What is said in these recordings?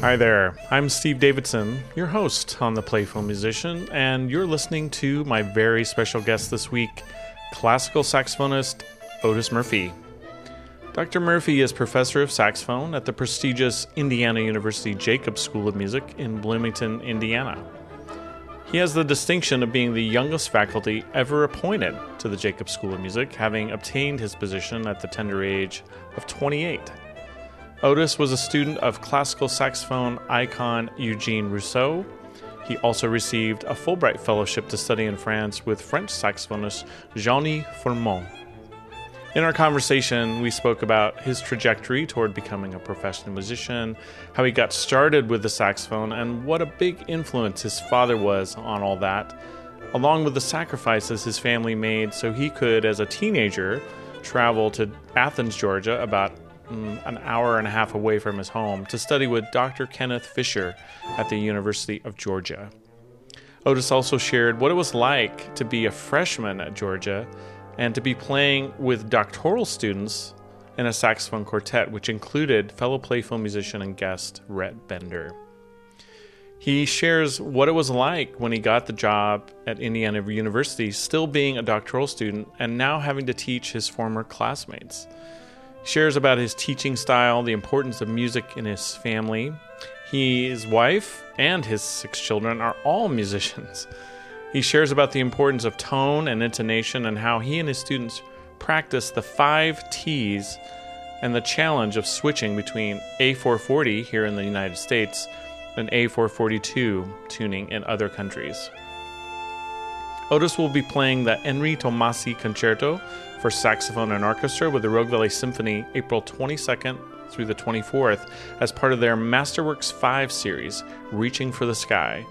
Hi there, I'm Steve Davidson, your host on The Playful Musician, and you're listening to my very special guest this week, classical saxophonist Otis Murphy. Dr. Murphy is professor of saxophone at the prestigious Indiana University Jacobs School of Music in Bloomington, Indiana. He has the distinction of being the youngest faculty ever appointed to the Jacobs School of Music, having obtained his position at the tender age of 28. Otis was a student of classical saxophone icon Eugene Rousseau. He also received a Fulbright Fellowship to study in France with French saxophonist Jean-Yves Fourmeau. In our conversation, we spoke about his trajectory toward becoming a professional musician, how he got started with the saxophone, and what a big influence his father was on all that, along with the sacrifices his family made so he could, as a teenager, travel to Athens, Georgia, about an hour and a half away from his home, to study with Dr. Kenneth Fischer at the University of Georgia. Otis also shared what it was like to be a freshman at Georgia and to be playing with doctoral students in a saxophone quartet, which included fellow playful musician and guest Rhett Bender. He shares what it was like when he got the job at Indiana University, still being a doctoral student and now having to teach his former classmates. Shares about his teaching style, the importance of music in his family. He, his wife, and his six children are all musicians. He shares about the importance of tone and intonation and how he and his students practice the five T's and the challenge of switching between A440 here in the United States and A442 tuning in other countries. Otis will be playing the Henri Tomasi Concerto for saxophone and orchestra with the Rogue Valley Symphony April 22nd through the 24th as part of their Masterworks 5 series, Reaching for the Sky.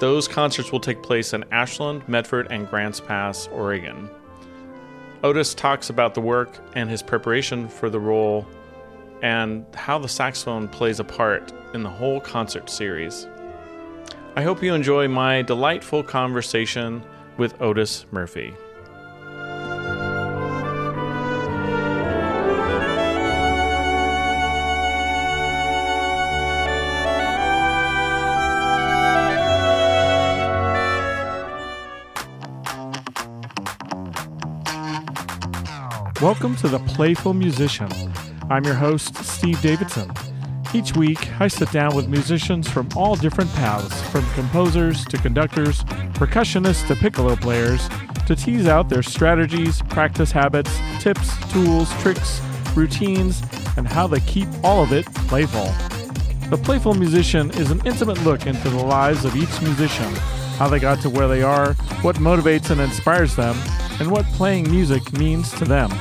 Those concerts will take place in Ashland, Medford, and Grants Pass, Oregon. Otis talks about the work and his preparation for the role and how the saxophone plays a part in the whole concert series. I hope you enjoy my delightful conversation with Otis Murphy. Welcome to The Playful Musician. I'm your host, Steve Davidson. Each week, I sit down with musicians from all different paths, from composers to conductors, percussionists to piccolo players, to tease out their strategies, practice habits, tips, tools, tricks, routines, and how they keep all of it playful. The Playful Musician is an intimate look into the lives of each musician, how they got to where they are, what motivates and inspires them, and what playing music means to them.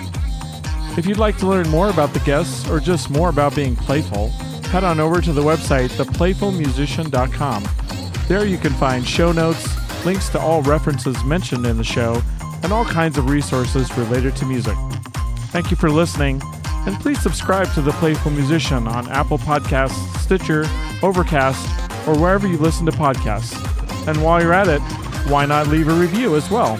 If you'd like to learn more about the guests or just more about being playful, head on over to the website theplayfulmusician.com. There you can find show notes, links to all references mentioned in the show, and all kinds of resources related to music. Thank you for listening, and please subscribe to The Playful Musician on Apple Podcasts, Stitcher, Overcast, or wherever you listen to podcasts. And while you're at it, why not leave a review as well?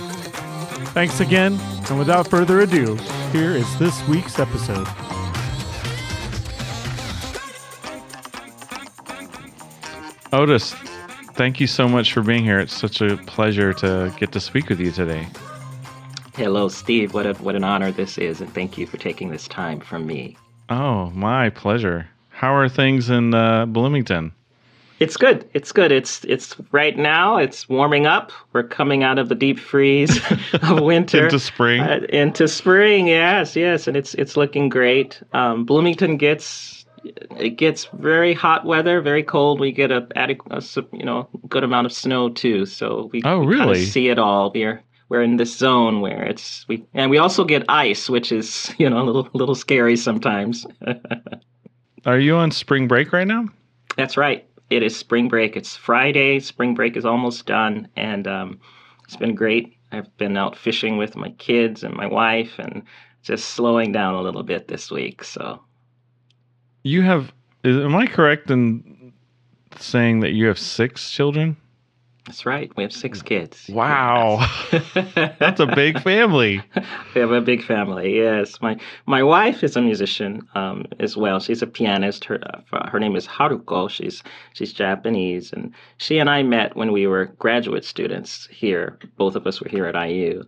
Thanks again, and without further ado, here is this week's episode. Otis, thank you so much for being here. It's such a pleasure to get to speak with you today. Hello, Steve. What a, what an honor this is, and thank you for taking this time from me. Oh, my pleasure. How are things in uh, Bloomington? It's good. It's good. It's it's right now. It's warming up. We're coming out of the deep freeze of winter into spring. Uh, into spring, yes, yes, and it's it's looking great. Um, Bloomington gets it gets very hot weather, very cold. We get a, a you know good amount of snow too. So we, oh, we really? see it all. We're we're in this zone where it's we and we also get ice, which is you know a little little scary sometimes. Are you on spring break right now? That's right it is spring break. It's Friday. Spring break is almost done, and um, it's been great. I've been out fishing with my kids and my wife, and just slowing down a little bit this week. So, you have? Is, am I correct in saying that you have six children? That's right. We have six kids. Wow, that's a big family. we have a big family. Yes, my my wife is a musician um, as well. She's a pianist. Her uh, her name is Haruko. She's she's Japanese, and she and I met when we were graduate students here. Both of us were here at IU.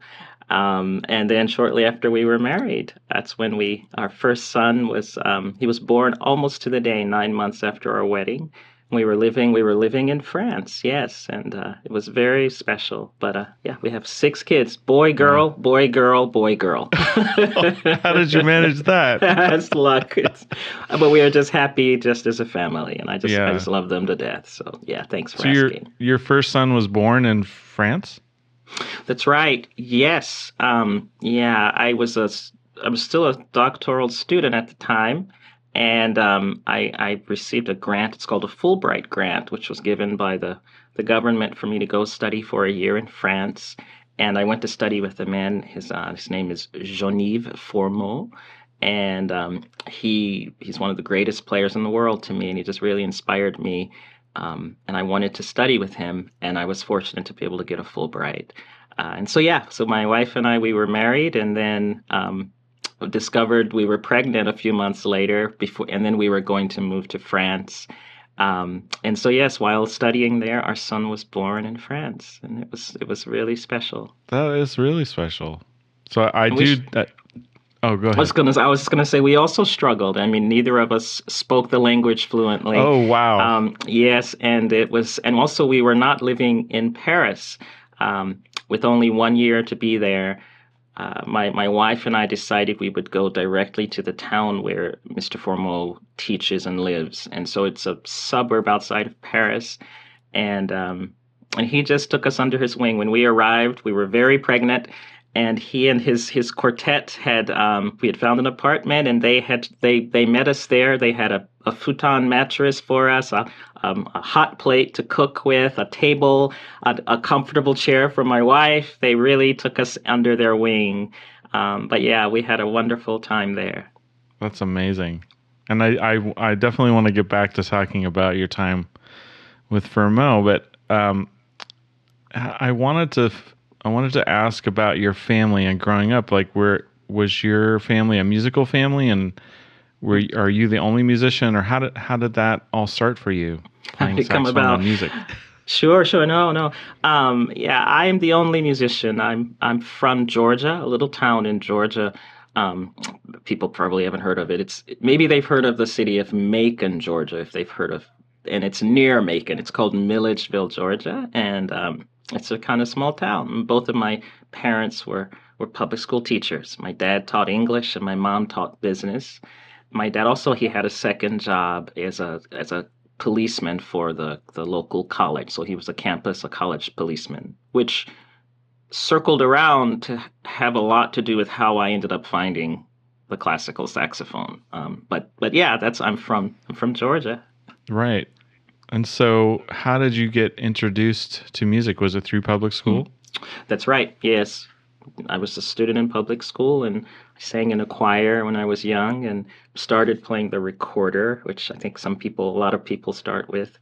Um, and then shortly after we were married, that's when we our first son was um, he was born almost to the day nine months after our wedding we were living we were living in France, yes, and uh, it was very special. But uh, yeah, we have six kids: boy, girl, boy, girl, boy, girl. How did you manage that? That's luck. It's, but we are just happy, just as a family, and I just Yeah. I just love them to death. So yeah, thanks for So your asking. your first son was born in France. That's right. Yes. Um, yeah, I was a I was still a doctoral student at the time, and um, I, I received a grant. It's called a Fulbright grant, which was given by the the government for me to go study for a year in France. And I went to study with a man. His uh, his name is Jean-Yves Fourmeau, and um, he he's one of the greatest players in the world to me, and he just really inspired me. Um, and I wanted to study with him, and I was fortunate to be able to get a Fulbright. Uh, and so yeah, so my wife and I we were married, and then um, discovered we were pregnant a few months later. Before, and then we were going to move to France. Um, and so yes, while studying there, our son was born in France, and it was it was really special. That is really special. So I we do. sh- uh, oh, go I was ahead. gonna I was gonna say we also struggled. I mean, neither of us spoke the language fluently. Oh wow. Um, yes, and it was, and also we were not living in Paris. Um, with only one year to be there, uh, my my wife and I decided we would go directly to the town where Mr. Fourmeau teaches and lives, and so it's a suburb outside of Paris, and um, and he just took us under his wing. When we arrived, we were very pregnant, and he and his his quartet had um, we had found an apartment, and they had they they met us there. They had a, a futon mattress for us, a, um, a hot plate to cook with, a table, a, a comfortable chair for my wife. They really took us under their wing. Um, but yeah, we had a wonderful time there. That's amazing. And I, I, I definitely want to get back to talking about your time with Fourmeau, but um, I wanted to I wanted to ask about your family and growing up. Like, where was your family a musical family, and were are you the only musician, or how did how did that all start for you? Playing did it come saxophone about? music. Sure, sure. No, no. Um, yeah, I am the only musician. I'm I'm from Georgia, a little town in Georgia. Um, people probably haven't heard of it. It's maybe they've heard of the city of Macon, Georgia, if they've heard of, and it's near Macon. It's called Milledgeville, Georgia, and um, it's a kind of small town. Both of my parents were were public school teachers. My dad taught English, and my mom taught business. My dad also he had a second job as a as a policeman for the, the local college. So he was a campus, a college policeman, which circled around to have a lot to do with how I ended up finding the classical saxophone. Um, but but yeah, that's I'm from I'm from Georgia. Right. And so, how did you get introduced to music? Was it through public school? That's right. Yes, I was a student in public school and I sang in a choir when I was young and started playing the recorder, which I think some people, a lot of people start with.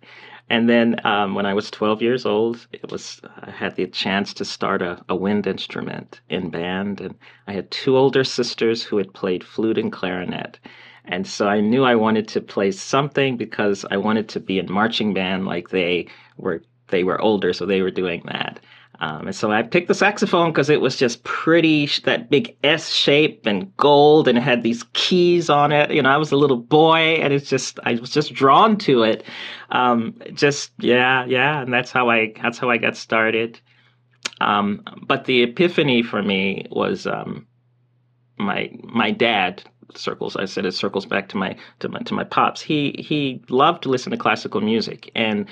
And then um, when I was 12 years old, it was I had the chance to start a, a wind instrument in band, and I had two older sisters who had played flute and clarinet. And so I knew I wanted to play something because I wanted to be in marching band like they were. They were older, so they were doing that. Um, and so I picked the saxophone because it was just pretty, that big S shape and gold, and it had these keys on it. You know, I was a little boy, and it's just, I was just drawn to it. Um, just, yeah, yeah, and that's how I, that's how I got started. Um, but the epiphany for me was um, my my dad. Circles. I said it circles back to my to my to my pops. He he loved to listen to classical music, and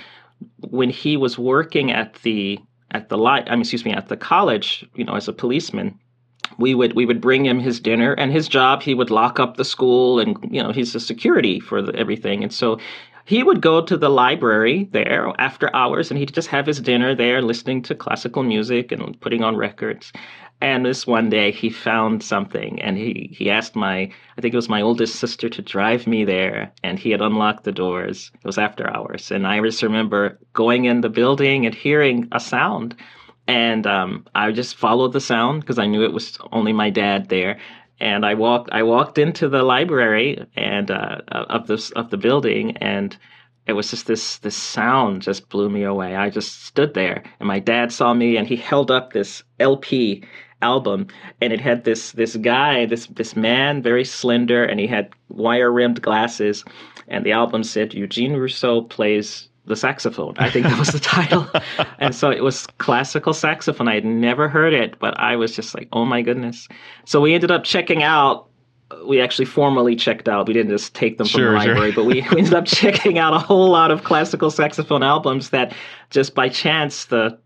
when he was working at the at the light, I mean, excuse me, at the college, you know, as a policeman, we would we would bring him his dinner and his job. He would lock up the school, and you know, he's the security for the, everything, and so he would go to the library there after hours, and he'd just have his dinner there, listening to classical music and putting on records. And this one day he found something and he, he asked my, I think it was my oldest sister to drive me there and he had unlocked the doors. It was after hours. And I just remember going in the building and hearing a sound. And um, I just followed the sound because I knew it was only my dad there. And I walked, I walked into the library and uh, of this of the building, and it was just this this sound just blew me away. I just stood there, and my dad saw me, and he held up this LP album, and it had this this guy, this this man, very slender, and he had wire rimmed glasses, and the album said Eugene Rousseau plays the saxophone. I think that was the title. and so it was classical saxophone. I had never heard it, but I was just like, oh my goodness. So we ended up checking out. We actually formally checked out. We didn't just take them from Sure, the sure. library, but we, we ended up checking out a whole lot of classical saxophone albums that just by chance the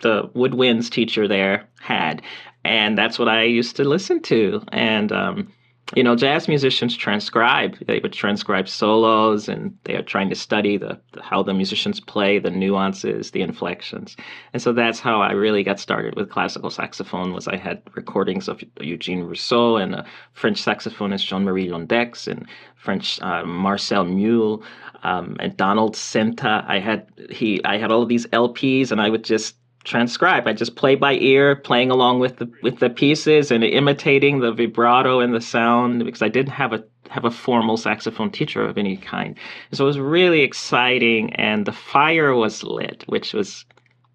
the woodwinds teacher there had. And that's what I used to listen to. And um, you know, jazz musicians transcribe. They would transcribe solos, and they are trying to study the, the how the musicians play, the nuances, the inflections. And so that's how I really got started with classical saxophone. Was I had recordings of Eugene Rousseau and a French saxophonist Jean-Marie Londeix and French uh, Marcel Mule um, and Donald Sinta. I had he I had all of these LPs, and I would just transcribe. I just play by ear, playing along with the with the pieces and imitating the vibrato and the sound because I didn't have a have a formal saxophone teacher of any kind. So it was really exciting and the fire was lit, which was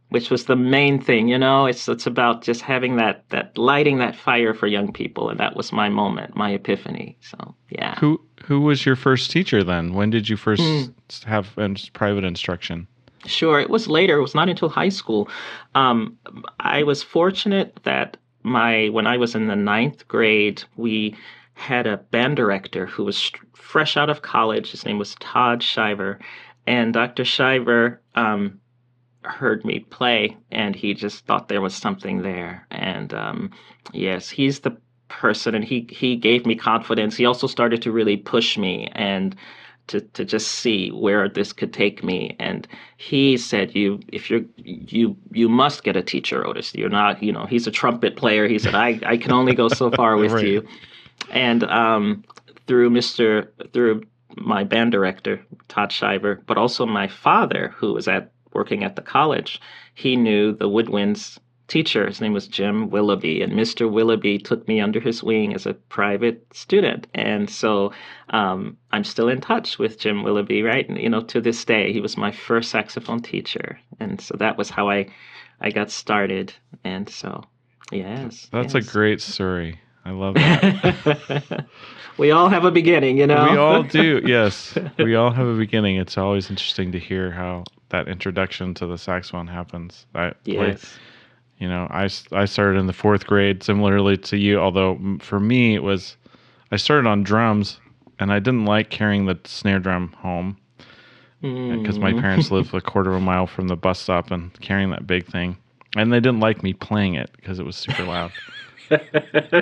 which was the main thing, you know. It's it's about just having that that lighting that fire for young people and that was my moment, my epiphany. So, yeah. Who who was your first teacher then? When did you first Hmm. have private instruction? Sure, it was later. It was not until high school. Um, I was fortunate that my when I was in the ninth grade, we had a band director who was fresh out of college. His name was Todd Shiver, and Dr. Shiver um, heard me play, and he just thought there was something there. And um, yes, he's the person, and he he gave me confidence. He also started to really push me and to, to just see where this could take me. And he said, "You, if you're, you, you must get a teacher, Otis. You're not, you know, he's a trumpet player. He said, I, I can only go so far with Right. you." And um, through Mr. through my band director Todd Shiver, but also my father, who was at working at the college, he knew the woodwinds teacher. His name was Jim Willoughby, and Mr. Willoughby took me under his wing as a private student. And so um, I'm still in touch with Jim Willoughby, right? And, you know, to this day, he was my first saxophone teacher, and so that was how I I got started. And so, yes, That's yes. a great story. I love that. we all have a beginning, you know. We all do. Yes, we all have a beginning. It's always interesting to hear how that introduction to the saxophone happens. I play- yes. You know, I, I started in the fourth grade, similarly to you. Although for me, it was I started on drums, and I didn't like carrying the snare drum home because my Mm. parents live a quarter of a mile from the bus stop and carrying that big thing, and they didn't like me playing it because it was super loud.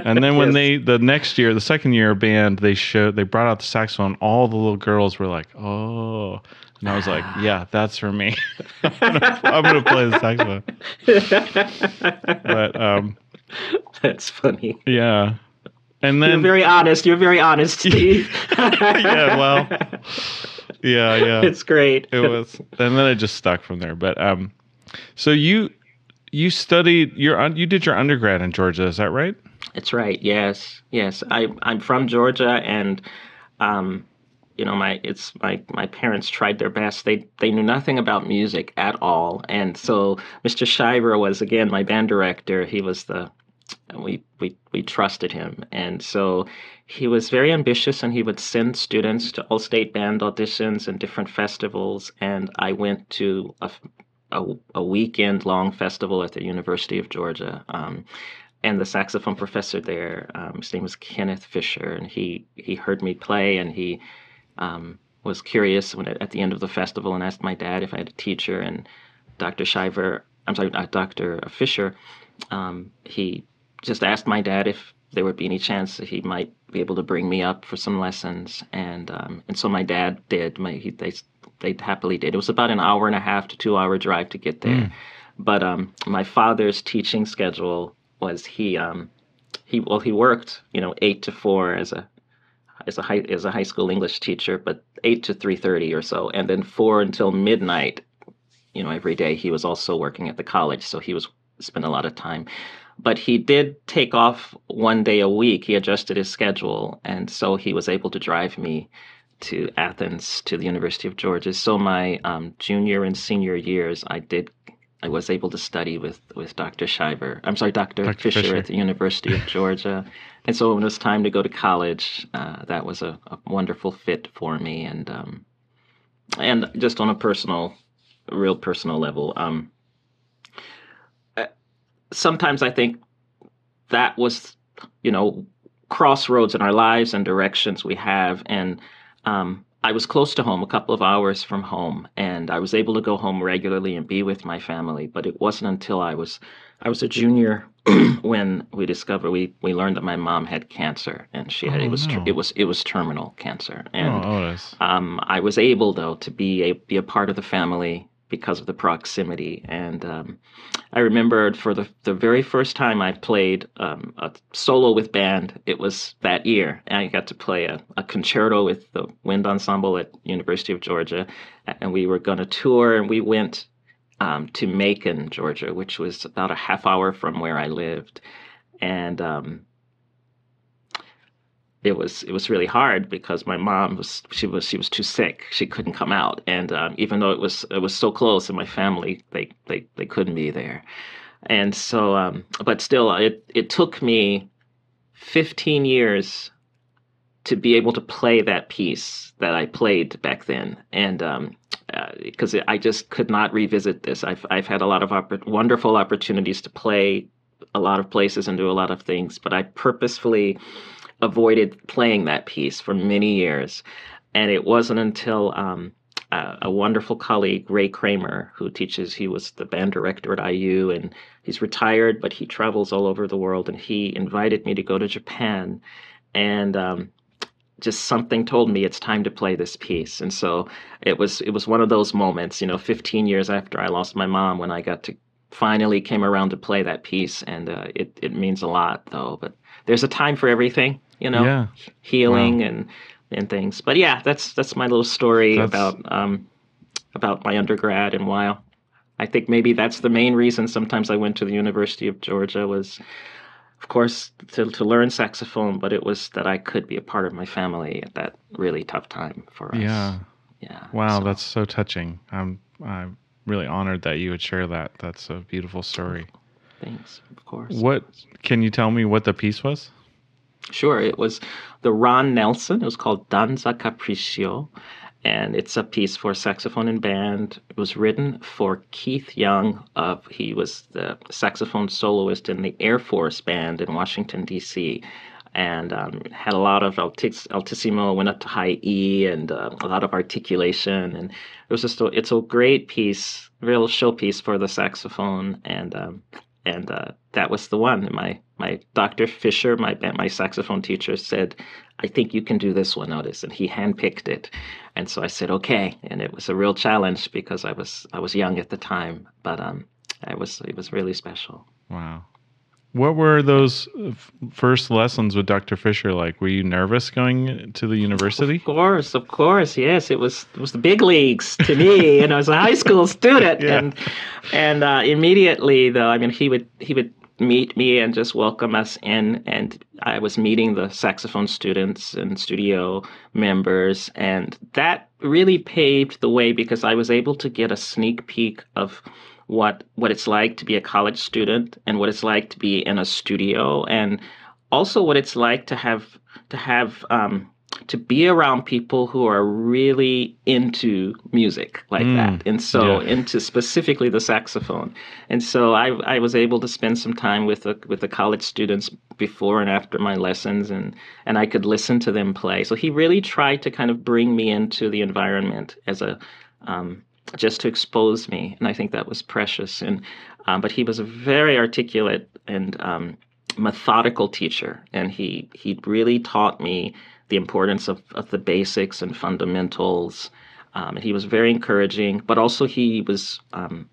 And then when Yes. they the next year, the second year band, they showed they brought out the saxophone. All the little girls were like, "Oh," and I was like, "Yeah, that's for me. I'm, gonna, play the saxophone." But um, That's funny. yeah, and then. You're very honest. You're very honest, Steve. yeah, well, yeah, yeah, it's great. it was, and then it just stuck from there. But um, so you you studied your you did your undergrad in Georgia, is that right? That's right. Yes, yes. I I'm from Georgia, and um, you know, my it's my my parents tried their best. They they knew nothing about music at all, and so Mr. Shiver was again my band director. He was the we we we trusted him, and so he was very ambitious, and he would send students to all state band auditions and different festivals. And I went to a a, a weekend long festival at the University of Georgia. Um, and the saxophone professor there, um, his name was Kenneth Fischer, and he he heard me play, and he um, was curious when at the end of the festival and asked my dad if I had a teacher, and Dr. Shiver, I'm sorry, not Dr. Fischer, um, he just asked my dad if there would be any chance that he might be able to bring me up for some lessons, and um, and so my dad did. My he, they they happily did. It was about an hour and a half to two hour drive to get there, but um, my father's teaching schedule was he um, he well he worked you know eight to four as a as a high as a high school English teacher, but eight to three thirty or so, and then four until midnight. You know, every day he was also working at the college, so he was spent a lot of time. But he did take off one day a week. He adjusted his schedule, and so he was able to drive me to Athens to the University of Georgia. So my um, junior and senior years, I did I was able to study with, with Dr. Shiver. I'm sorry, Dr. Dr. Fischer, Fischer. at the University of Georgia. and so when it was time to go to college, uh, that was a, a wonderful fit for me. And um, and just on a personal, real personal level, um, uh, sometimes I think that was, you know, crossroads in our lives and directions we have. And um, I was close to home, a couple of hours from home, and I was able to go home regularly and be with my family. But it wasn't until I was I was a junior when we discovered we, we learned that my mom had cancer, and she had Oh, it was no. it was it was terminal cancer, and oh, Otis. um, I was able though to be a be a part of the family because of the proximity. And um, I remembered for the the very first time I played um, a solo with band. It was that year, and I got to play a, a concerto with the wind ensemble at University of Georgia, and we were going to tour, and we went. Um, to Macon, Georgia, which was about a half hour from where I lived, and um, it was it was really hard because my mom was she was she was too sick. She couldn't come out. And um, even though it was it was so close and my family they they, they couldn't be there. And so um, but still it it took me 15 years to be able to play that piece that I played back then. And um, because I just could not revisit this. I've I've had a lot of wonderful opportunities to play a lot of places and do a lot of things but I purposefully avoided playing that piece for many years. And it wasn't until um, a, wonderful colleague, Ray Cramer, who teaches, he was the band director at IU and he's retired, but he travels all over the world. And he invited me to go to Japan. And um, just something told me it's time to play this piece. And so it was it was one of those moments, you know, 15 years after I lost my mom when I got to finally came around to play that piece and uh, it it means a lot though, but there's a time for everything, you know, Yeah. healing and and things. But yeah, that's that's my little story That's- about um about my undergrad and why I think maybe that's the main reason sometimes I went to the University of Georgia was of course to to learn saxophone, but it was that I could be a part of my family at that really tough time for us. Yeah. Yeah. Wow, so- that's so touching. I'm I'm really honored that you would share that. That's a beautiful story. Thanks, of course. What can you tell me what the piece was? Sure, it was the Ron Nelson. It was called Danza Capriccio, and it's a piece for saxophone and band. It was written for Keith Young. Of he was the saxophone soloist in the Air Force Band in Washington D.C. And um, had a lot of altis- altissimo, went up to high E, and uh, a lot of articulation. And it was just a, it's a great piece, real showpiece for the saxophone. And um, and uh, that was the one. in my my Dr. Fischer, my my saxophone teacher, said, "I think you can do this one, Otis," and he handpicked it. And so I said, "Okay." And it was a real challenge because I was I was young at the time, but um, I was it was really special. Wow. What were those f- first lessons with Dr. Fischer like? Were you nervous going to the university? Of course, of course, yes. It was it was the big leagues to me, and I was a high school student, Yeah. and and uh, immediately though, I mean, he would he would meet me and just welcome us in, and I was meeting the saxophone students and studio members, and that really paved the way because I was able to get a sneak peek of what what it's like to be a college student and what it's like to be in a studio and also what it's like to have to have um, to be around people who are really into music like Mm, that and so yeah. into specifically the saxophone and so I, I was able to spend some time with the with the college students before and after my lessons and and I could listen to them play so he really tried to kind of bring me into the environment as a um, just to expose me, and I think that was precious. And um, but he was a very articulate and um, methodical teacher, and he he really taught me the importance of, of the basics and fundamentals. Um, and he was very encouraging, but also he was um,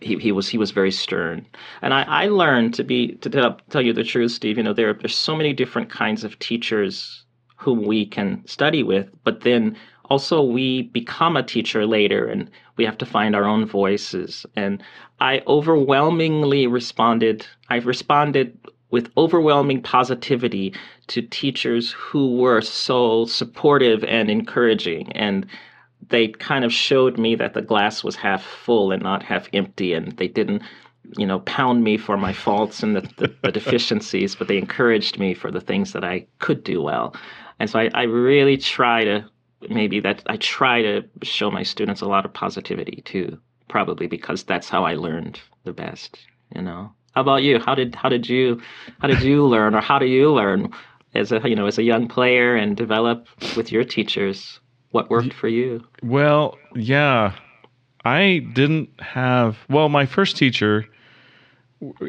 he, he was he was very stern, and I, I learned to be to tell, tell you the truth, Steve. You know there there's so many different kinds of teachers whom we can study with, but then also we become a teacher later, and we have to find our own voices. And I overwhelmingly responded. I responded with overwhelming positivity to teachers who were so supportive and encouraging and they kind of showed me that the glass was half full and not half empty, and they didn't, you know, pound me for my faults and the, the, the deficiencies, but they encouraged me for the things that I could do well. And so I, I really try to maybe that I try to show my students a lot of positivity too, probably because that's how I learned the best. You know, how about you? How did how did you how did you learn, or how do you learn as a you know as a young player and develop with your teachers? What worked for you? Well, yeah. I didn't have, well, my first teacher,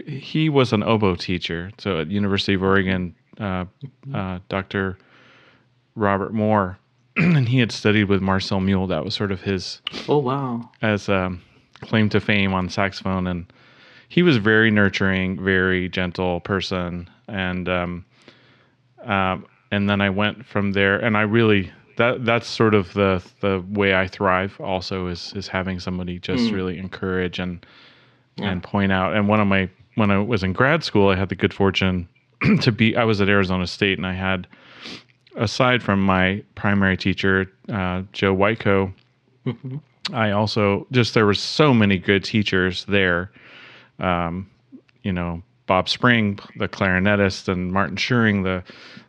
he was an oboe teacher. So at University of Oregon, uh, uh, Dr. Robert Moore, and he had studied with Marcel Mule. That was sort of his. Oh, wow. As a claim to fame on saxophone. And he was very nurturing, very gentle person. And, um, um, and then I went from there and I really that that's sort of the the way I thrive. Also, is is having somebody just mm. really encourage and yeah. and point out. And one of my when I was in grad school, I had the good fortune to be. I was at Arizona State, and I had aside from my primary teacher, uh, Joe Wytko, mm-hmm. I also just there were so many good teachers there. Um, you know, Bob Spring, the clarinetist, and Martin Schuring, the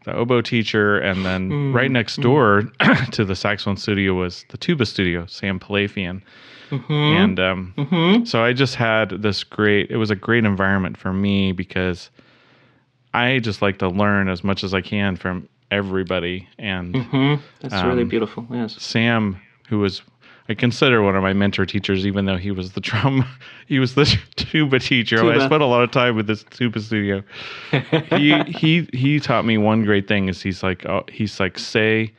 the oboe teacher, and then mm. right next door mm. to the saxophone studio was the tuba studio, Sam Pilafian. Mm-hmm. And um, mm-hmm. so I just had this great. It was a great environment for me because I just like to learn as much as I can from everybody. And mm-hmm. that's um, really beautiful. Yes, Sam, who was I consider one of my mentor teachers, even though he was the drum, he was the tuba teacher. Tuba. I spent a lot of time with this tuba studio. he he he taught me one great thing is he's like oh, he's like say,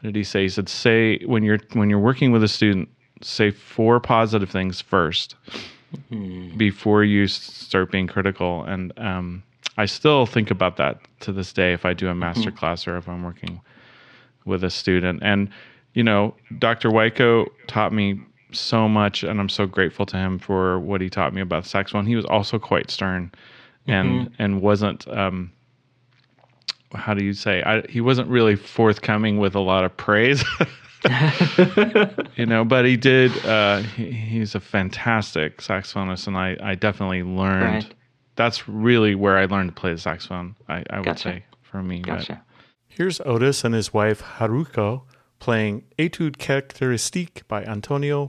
what did he say? He said say when you're when you're working with a student, say four positive things 1st mm-hmm. before you start being critical. And um, I still think about that to this day if I do a master mm-hmm. class or if I'm working with a student and you know, Dr. Wytko taught me so much, and I'm so grateful to him for what he taught me about saxophone. He was also quite stern, and mm-hmm. and wasn't um, how do you say? I, he wasn't really forthcoming with a lot of praise. you know, but he did. Uh, he, he's a fantastic saxophonist, and I, I definitely learned. Right. That's really where I learned to play the saxophone. I, I would say for me. Gotcha. But. Here's Otis and his wife Haruko playing Etude Caractéristique by Antonio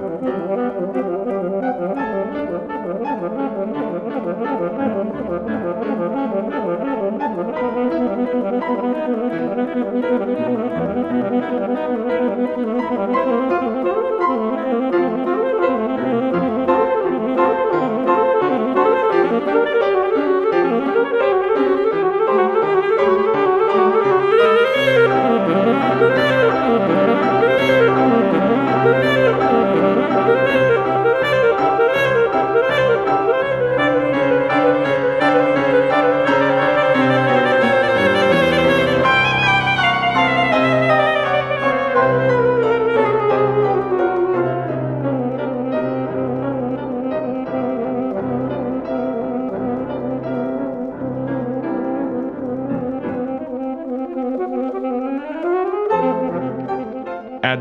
Pasculli.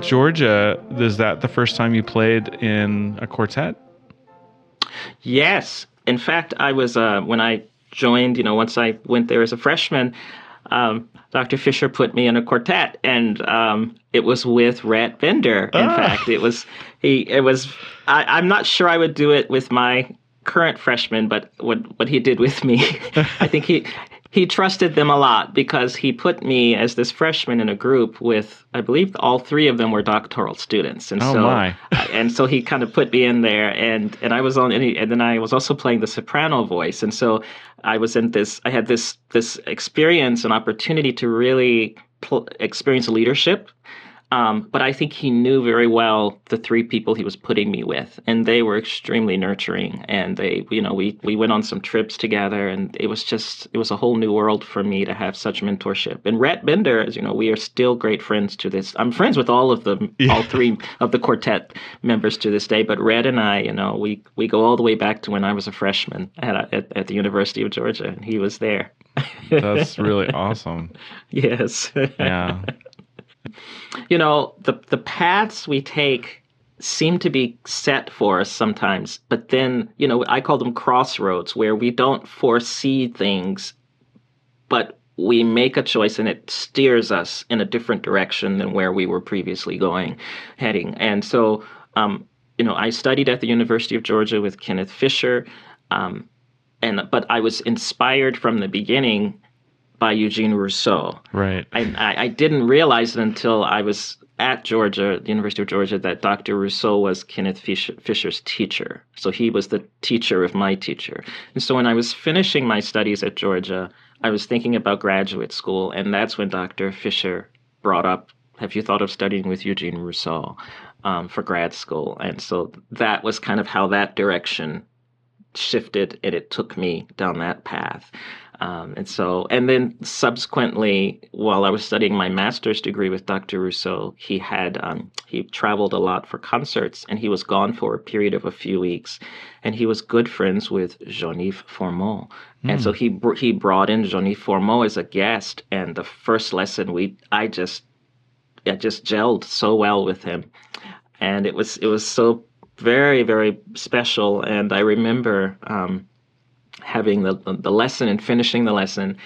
At Georgia, is that the first time you played in a quartet? Yes, in fact, I was uh, when I joined. You know, once I went there as a freshman, um, Dr. Fischer put me in a quartet, and um, it was with Rhett Bender. In ah. fact, it was he. It was. I, I'm not sure I would do it with my current freshman, but what what he did with me, I think he he trusted them a lot because he put me as this freshman in a group with I believe all three of them were doctoral students, and oh so my. and so he kind of put me in there, and and I was on, and, he, and then I was also playing the soprano voice, and so I was in this. I had this this experience and opportunity to really pl- experience leadership um, but I think he knew very well the three people he was putting me with, and they were extremely nurturing. And they, you know, we we went on some trips together, and it was just it was a whole new world for me to have such mentorship. And Rhett Bender, as you know, we are still great friends to this. I'm friends with all of them, yeah. all three of the quartet members to this day. But Rhett and I, you know, we we go all the way back to when I was a freshman at at, at the University of Georgia, and he was there. That's really awesome. yes. Yeah you know, the the paths we take seem to be set for us sometimes, but then, you know, I call them crossroads where we don't foresee things, but we make a choice and it steers us in a different direction than where we were previously going, heading. And so, um, you know, I studied at the University of Georgia with Kenneth Fischer, um, and but I was inspired from the beginning by Eugene Rousseau. Right. I, I, I didn't realize it until I was at Georgia, the University of Georgia, that Dr. Rousseau was Kenneth Fischer, Fischer's teacher. So he was the teacher of my teacher. And so when I was finishing my studies at Georgia, I was thinking about graduate school, and that's when Dr. Fischer brought up, "Have you thought of studying with Eugene Rousseau um, for grad school?" And so that was kind of how that direction shifted, and it took me down that path. Um, and so, and then subsequently, while I was studying my master's degree with Dr. Rousseau, he had um, he traveled a lot for concerts, and he was gone for a period of a few weeks, and he was good friends with Jean-Yves Fourmeau, mm. and so hmm. he br- he brought in Jean-Yves Fourmeau as a guest, and the first lesson we I just I just gelled so well with him, and it was it was so very very special, and I remember. Um, having the, the lesson and finishing the lesson.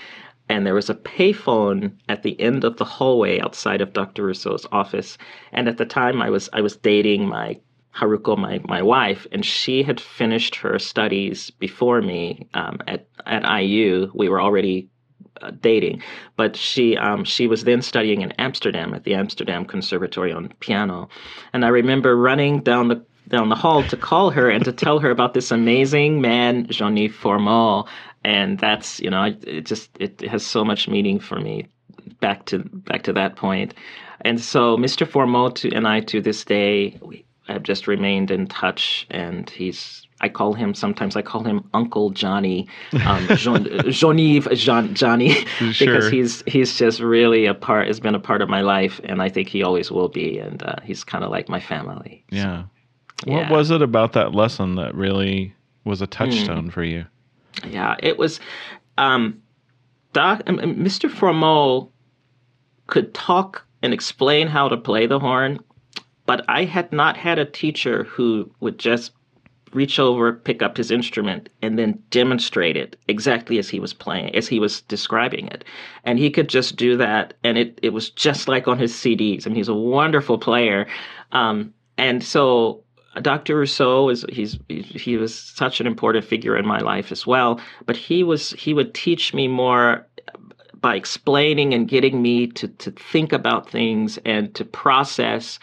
And there was a payphone at the end of the hallway outside of Dr. Rousseau's office. And at the time, I was I was dating my Haruko, my, my wife, and she had finished her studies before me um, at at IU. We were already uh, dating, but she um, she was then studying in Amsterdam at the Amsterdam Conservatory on piano, and I remember running down the down the hall to call her and to tell her about this amazing man, Jean-Yves Fourmeau. And that's, you know, it just, it has so much meaning for me back to, back to that point. And so Mr. Fourmeau to, and I to this day, we have just remained in touch and he's, I call him sometimes. I call him Uncle Johnny, um, Jean, Jean-Yves Jean, Johnny, sure. because he's he's just really a part. Has been a part of my life, and I think he always will be. And uh, he's kind of like my family. Yeah. So. What yeah. was it about that lesson that really was a touchstone mm. for you? Yeah, it was. Um, Doc, um, Mr. Fourmeau could talk and explain how to play the horn, but I had not had a teacher who would just reach over, pick up his instrument, and then demonstrate it exactly as he was playing, as he was describing it. And he could just do that, and it, it was just like on his CDs. I mean, he's a wonderful player. Um, and so Dr. Rousseau is he's he was such an important figure in my life as well. But he was he would teach me more by explaining and getting me to to think about things and to process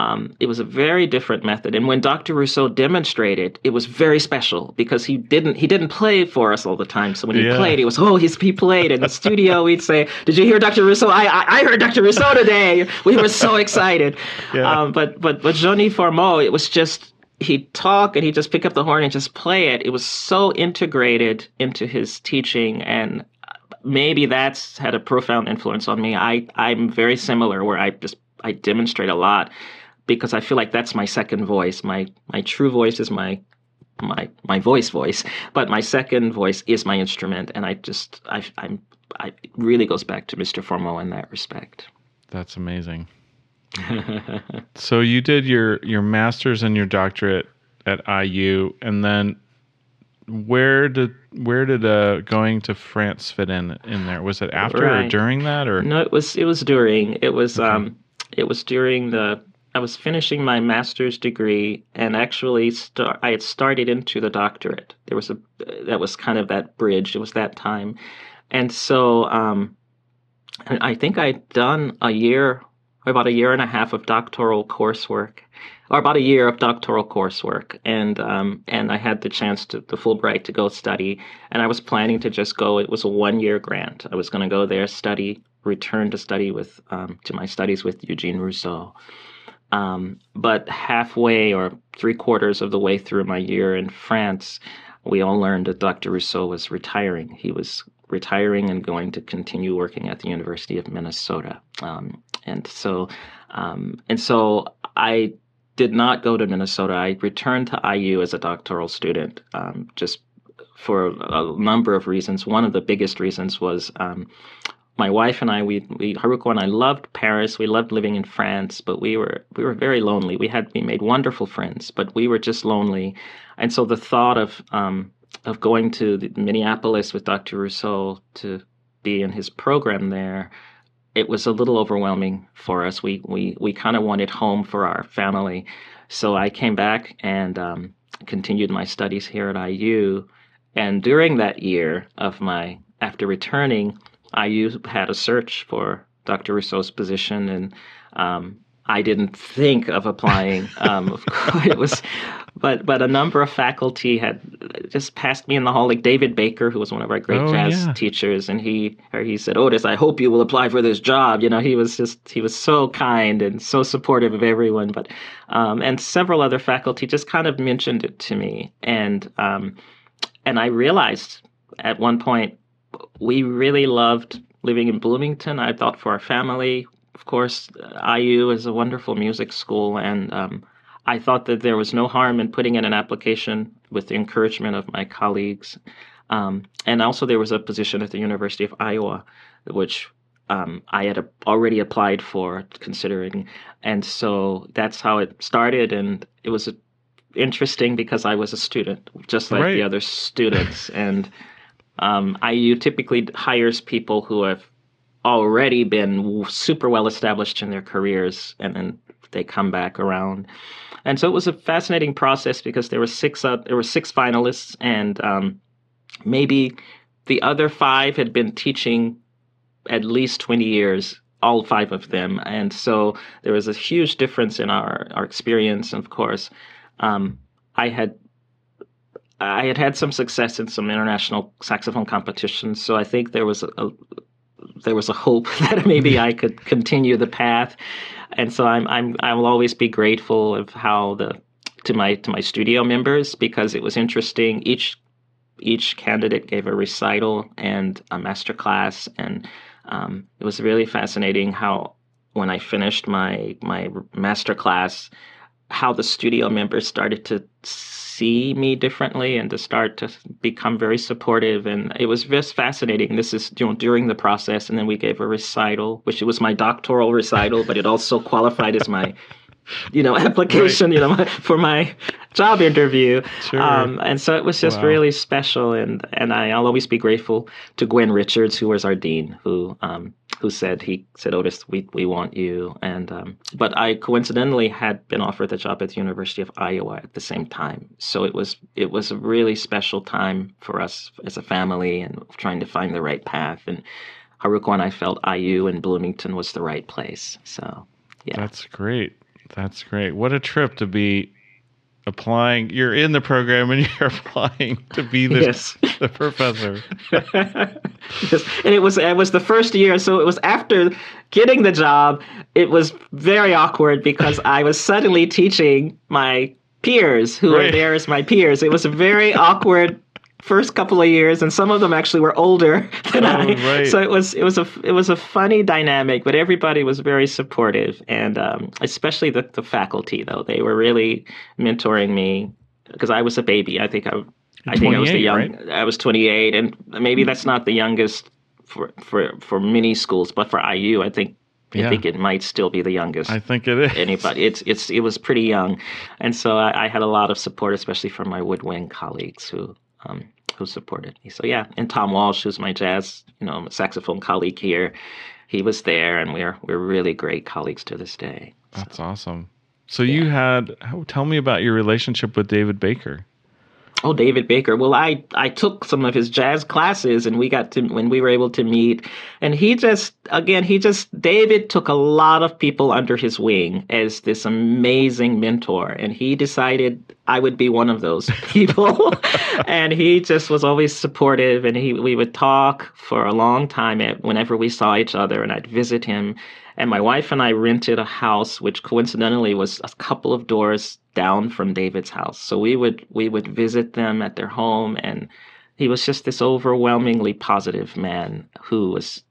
um, it was a very different method, and when Dr. Rousseau demonstrated, it was very special because he didn't he didn't play for us all the time. So when he yeah. played, he was oh he's, he played in the studio. We'd say, "Did you hear Dr. Rousseau? I I, I heard Dr. Rousseau today." We were so excited. Yeah. Um, but but but Jean-Yves Fourmeau, it was just he'd talk and he'd just pick up the horn and just play it. It was so integrated into his teaching, and maybe that's had a profound influence on me. I I'm very similar, where I just I demonstrate a lot because I feel like that's my second voice. My my true voice is my my my voice voice, but my second voice is my instrument, and I just I I'm I it really goes back to Mr. Fourmeau in that respect. That's amazing. so you did your your master's and your doctorate at IU, and then where did where did uh, going to France fit in in there? Was it after or during that or? No, it was it was during. It was um it was during the I was finishing my master's degree and actually start, I had started into the doctorate. There was a that was kind of that bridge. It was that time. And so um I think I'd done a year about a year and a half of doctoral coursework or about a year of doctoral coursework and um and I had the chance to the Fulbright to go study and I was planning to just go it was a one year grant. I was going to go there study return to study with um, to my studies with Eugene Rousseau. Um, but halfway or three quarters of the way through my year in France, we all learned that Dr. Rousseau was retiring. He was retiring and going to continue working at the University of Minnesota. Um, and so, um, and so I did not go to Minnesota. I returned to IU as a doctoral student, um, just for a number of reasons. One of the biggest reasons was um, my wife and I, we, we Haruko and I loved Paris. We loved living in France, but we were we were very lonely. We had we made wonderful friends, but we were just lonely, and so the thought of um, of going to Minneapolis with Dr. Rousseau to be in his program there, it was a little overwhelming for us. We we we kind of wanted home for our family, so I came back and um, continued my studies here at IU. And during that year of my after returning, IU had a search for Dr. Rousseau's position, and um, I didn't think of applying. Um, of course, it was, but but a number of faculty had just passed me in the hall, like David Baker, who was one of our great Oh, jazz yeah. teachers, and he or he said, "Otis, I hope you will apply for this job." You know, he was just he was so kind and so supportive of everyone, but um, and several other faculty just kind of mentioned it to me, and um, and I realized at one point we really loved living in Bloomington. I thought for our family, of course, uh, IU is a wonderful music school, and um, I thought that there was no harm in putting in an application with the encouragement of my colleagues. Um, and also, there was a position at the University of Iowa, which um, I had already applied for, considering. And so that's how it started. And it was interesting because I was a student, just like Right. the other students. and um, IU typically hires people who have already been super well established in their careers, and then they come back around. And so it was a fascinating process because there were six uh, there were six finalists, and um, maybe the other five had been teaching at least twenty years. All five of them, and so there was a huge difference in our our experience. And of course, um, I had I had had some success in some international saxophone competitions, so I think there was a, a there was a hope that maybe I could continue the path, and so I'm I'm I will always be grateful of how the to my to my studio members because it was interesting. Each each candidate gave a recital and a master class, and um, it was really fascinating how when I finished my my master class, how the studio members started to see me differently and to start to become very supportive. And it was just fascinating. This is you know during the process and then we gave a recital which it was my doctoral recital but it also qualified as my you know application you know for my job interview. Sure. um, and so it was just Wow. really special. And and i'll always be grateful to gwyn richards who was our dean who um, who said he said otis we, we want you. And um, but i coincidentally had been offered the job at the university of iowa at the same time. So it was it was a really special time for us as a family and trying to find the right path. And haruko and i felt iu in bloomington was the right place. So yeah. That's great. That's great. What a trip to be applying. You're in the program and you're applying to be the, Yes. the professor. yes. And it was it was the first year, so it was after getting the job. It was very awkward because I was suddenly teaching my peers who Right. were there as my peers. It was a very awkward first couple of years, and some of them actually were older than Oh, I. right. So it was it was a it was a funny dynamic, but everybody was very supportive, and um, especially the the faculty though they were really mentoring me because I was a baby. I think I. I think I was the 28, young. right? I was 28, and maybe that's not the youngest for for for many schools, but for IU, I think Yeah. I think it might still be the youngest. I think it is. Anybody, it's it's it was pretty young, and so I, I had a lot of support, especially from my woodwind colleagues who um, who supported me. So yeah, and Tom Walsh, who's my jazz, you know, saxophone colleague here, he was there, and we're we're really great colleagues to this day. That's so. awesome. So yeah. you had tell me about your relationship with David Baker. Oh, David Baker. Well, I, I took some of his jazz classes and we got to, when we were able to meet. And he just, again, he just, David took a lot of people under his wing as this amazing mentor. And he decided I would be one of those people. and he just was always supportive. And he, we would talk for a long time whenever we saw each other and I'd visit him. And my wife and I rented a house, which coincidentally was a couple of doors down from David's house. So we would we would visit them at their home and he was just this overwhelmingly positive man who was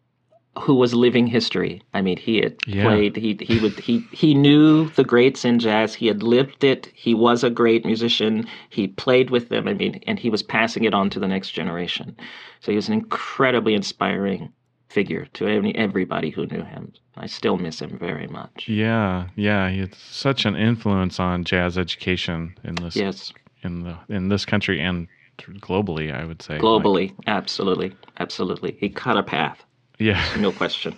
who was living history. I mean, he had yeah. played he he would he he knew the greats in jazz. He had lived it. He was a great musician. He played with them. I mean, and he was passing it on to the next generation. So he was an incredibly inspiring figure to any, everybody who knew him. I still miss him very much. Yeah, yeah, he had such an influence on jazz education in this yes. in the in this country and globally. I would say globally, like, absolutely, absolutely. He cut a path. Yeah, no question.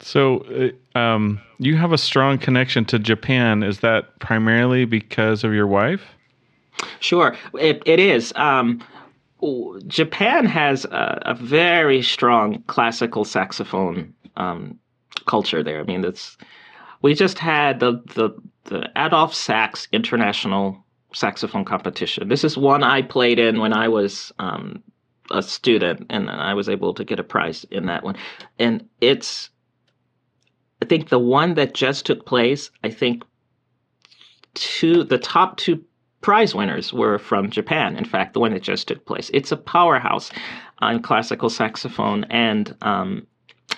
So, uh, um, you have a strong connection to Japan. Is that primarily because of your wife? Sure, it, it is. Um, Japan has a, a, very strong classical saxophone um, culture there. I mean, that's we just had the the the Adolphe Sax International Saxophone Competition. This is one I played in when I was um, a student, and I was able to get a prize in that one. And it's, I think the one that just took place. I think two the top two prize winners were from Japan. In fact, the one that just took place. It's a powerhouse on classical saxophone. And um,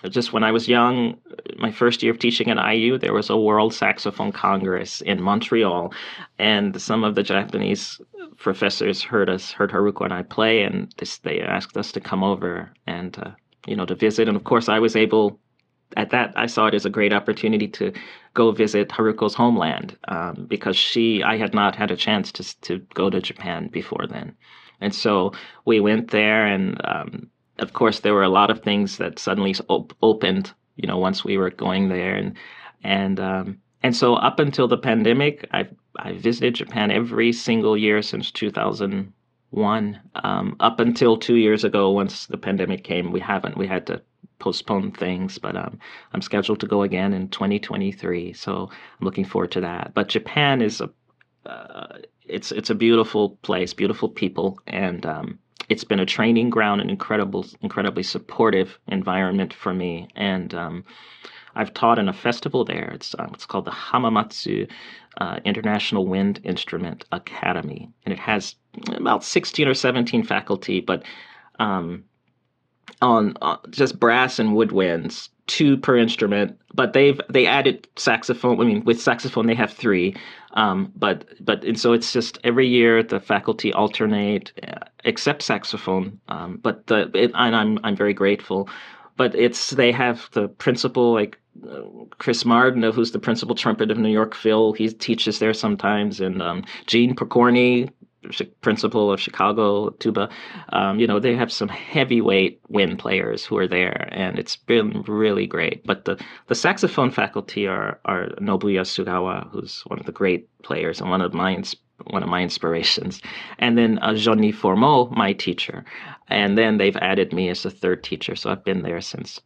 just when I was young, my first year of teaching at IU, there was a World Saxophone Congress in Montreal, and some of the Japanese professors heard us, heard Haruko and I play, and this, they asked us to come over and uh, you know to visit. And of course, I was able at that I saw it as a great opportunity to go visit Haruko's homeland um, because she I had not had a chance to to go to Japan before then, and so we went there, and um, of course there were a lot of things that suddenly op- opened, you know, once we were going there, and and um, and so up until the pandemic, I I visited Japan every single year since 2001. Um, up until two years ago, once the pandemic came, we haven't. We had to postpone things, but um, I'm scheduled to go again in 2023. So I'm looking forward to that. But Japan is a uh, it's it's a beautiful place, beautiful people, and um, it's been a training ground, an incredible, incredibly supportive environment for me. And um, I've taught in a festival there. It's um, it's called the Hamamatsu uh, International Wind Instrument Academy, and it has about 16 or 17 faculty, but um, on uh, just brass and woodwinds, two per instrument. But they've they added saxophone. I mean, with saxophone they have three. Um, but but and so it's just every year the faculty alternate, uh, except saxophone. Um, but the it, and I'm I'm very grateful. But it's they have the principal like uh, Chris Martin, who's the principal trumpet of New York Phil. He teaches there sometimes, and um, Gene Pokorny, principal of Chicago tuba. Um, you know, they have some heavyweight wind players who are there, and it's been really great. But the, the saxophone faculty are are Nobuya Sugawa, who's one of the great players and one of my one of my inspirations, and then uh, Jean-Yves Fourmeau, my teacher, and then they've added me as a third teacher. So I've been there since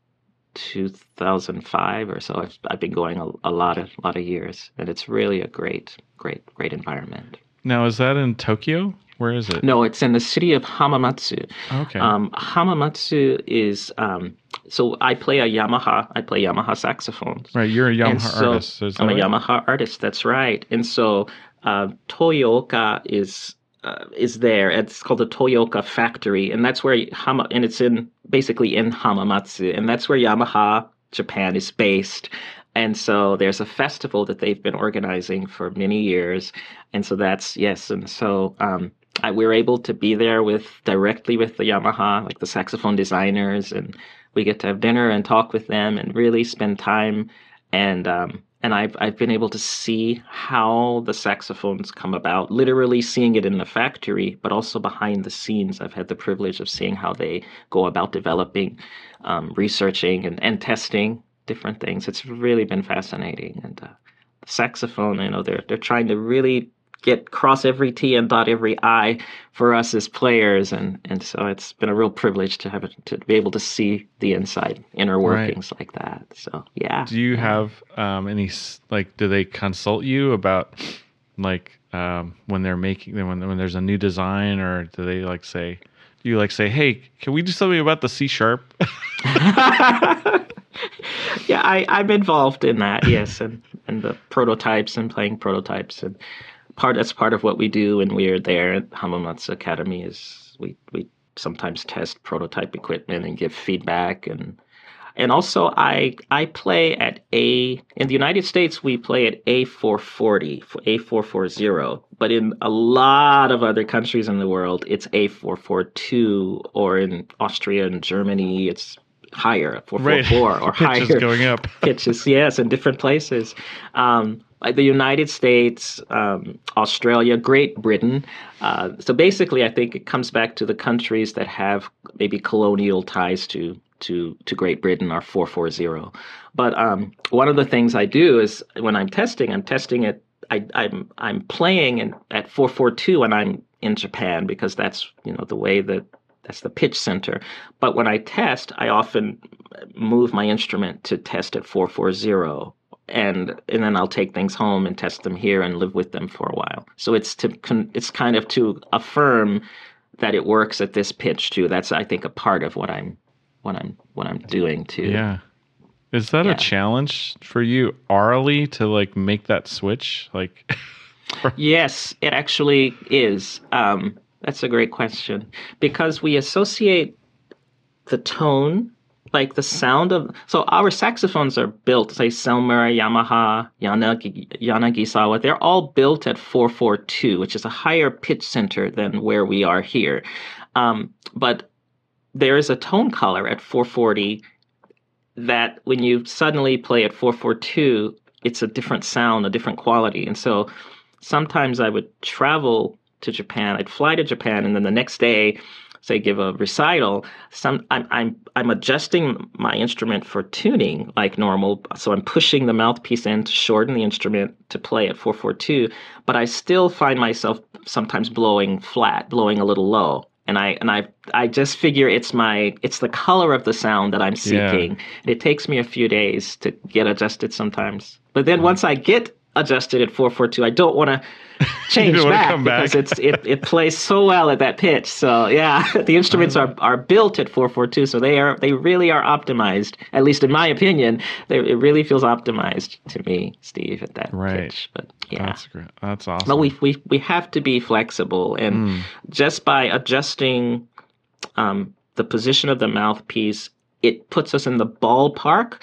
2005 or so. I've, I've been going a, a lot of lot of years, and it's really a great, great, great environment. Now, is that in Tokyo? Where is it? No, it's in the city of Hamamatsu. Okay. Um, Hamamatsu is um, so I play a Yamaha. I play Yamaha saxophones. Right, you're a Yamaha so artist. I'm right? a Yamaha artist. That's right. And so uh, Toyooka is uh, is there. It's called the Toyooka Factory, and that's where Hama, and it's in basically in Hamamatsu, and that's where Yamaha Japan is based. And so there's a festival that they've been organizing for many years. And so that's, yes. And so um, I, we are able to be there with directly with the Yamaha, like the saxophone designers. And we get to have dinner and talk with them and really spend time. And, um, and I've I've been able to see how the saxophones come about, literally seeing it in the factory, but also behind the scenes. I've had the privilege of seeing how they go about developing, um, researching, and, and testing different things. It's really been fascinating. And uh, the saxophone, you know, they're they're trying to really get cross every T and dot every I for us as players, and and so it's been a real privilege to have it, to be able to see the inside inner workings right. like that. So yeah. Do you have um, any like? Do they consult you about like um, when they're making when when there's a new design, or do they like say? Do you like say, "Hey, can we do something about the C sharp"? yeah, I, I'm involved in that, yes, and and the prototypes and playing prototypes and part that's part of what we do and we're there at Hamamatsu Academy is we we sometimes test prototype equipment and give feedback and and also I I play at A in the United States we play at A440 A440 but in a lot of other countries in the world it's A442 or in Austria and Germany it's higher 444 right. or higher going up pitches yes in different places um, like the United States, um, Australia, Great Britain. Uh, so basically, I think it comes back to the countries that have maybe colonial ties to to to Great Britain are 440. But um, one of the things I do is when I'm testing, I'm testing it. I, am I'm, I'm playing in, at 442 when I'm in Japan because that's you know the way that that's the pitch center. But when I test, I often move my instrument to test at 440 and and then I'll take things home and test them here and live with them for a while. So it's to it's kind of to affirm that it works at this pitch too. That's I think a part of what I'm what I'm what I'm doing too. Yeah. Is that yeah. a challenge for you orally to like make that switch? Like Yes, it actually is. Um, that's a great question because we associate the tone like the sound of so our saxophones are built say Selmer, Yamaha, Yanagi, Yanagisawa. They're all built at 442, which is a higher pitch center than where we are here. Um, but there is a tone color at 440 that when you suddenly play at 442, it's a different sound, a different quality. And so sometimes I would travel to Japan. I'd fly to Japan, and then the next day say give a recital, some I'm I'm I'm adjusting my instrument for tuning like normal. So I'm pushing the mouthpiece in to shorten the instrument to play at 442, but I still find myself sometimes blowing flat, blowing a little low. And I and I I just figure it's my it's the color of the sound that I'm seeking. Yeah. It takes me a few days to get adjusted sometimes. But then once I get adjusted at 442. I don't want to change back because it's it, it plays so well at that pitch. So yeah, the instruments are, are built at 442, so they are they really are optimized. At least in my opinion, they, it really feels optimized to me, Steve, at that right. pitch. But yeah, that's great. That's awesome. But we we we have to be flexible, and mm. just by adjusting um, the position of the mouthpiece, it puts us in the ballpark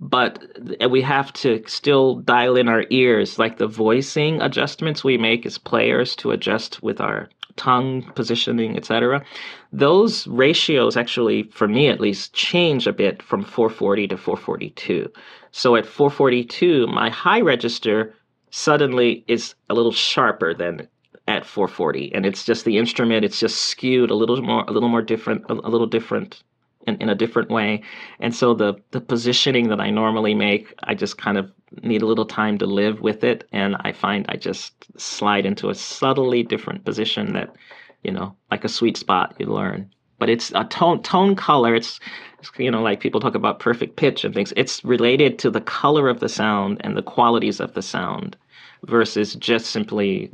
but we have to still dial in our ears, like the voicing adjustments we make as players to adjust with our tongue positioning, etc. Those ratios actually, for me at least, change a bit from 440 to 442. So at 442, my high register suddenly is a little sharper than at 440 and it's just the instrument it's just skewed a little more a little more different a, a little different in, in a different way. And so the the positioning that I normally make, I just kind of need a little time to live with it, and I find I just slide into a subtly different position that, you know, like a sweet spot you learn. But it's a tone tone color. It's, it's you know like people talk about perfect pitch and things. It's related to the color of the sound and the qualities of the sound, versus just simply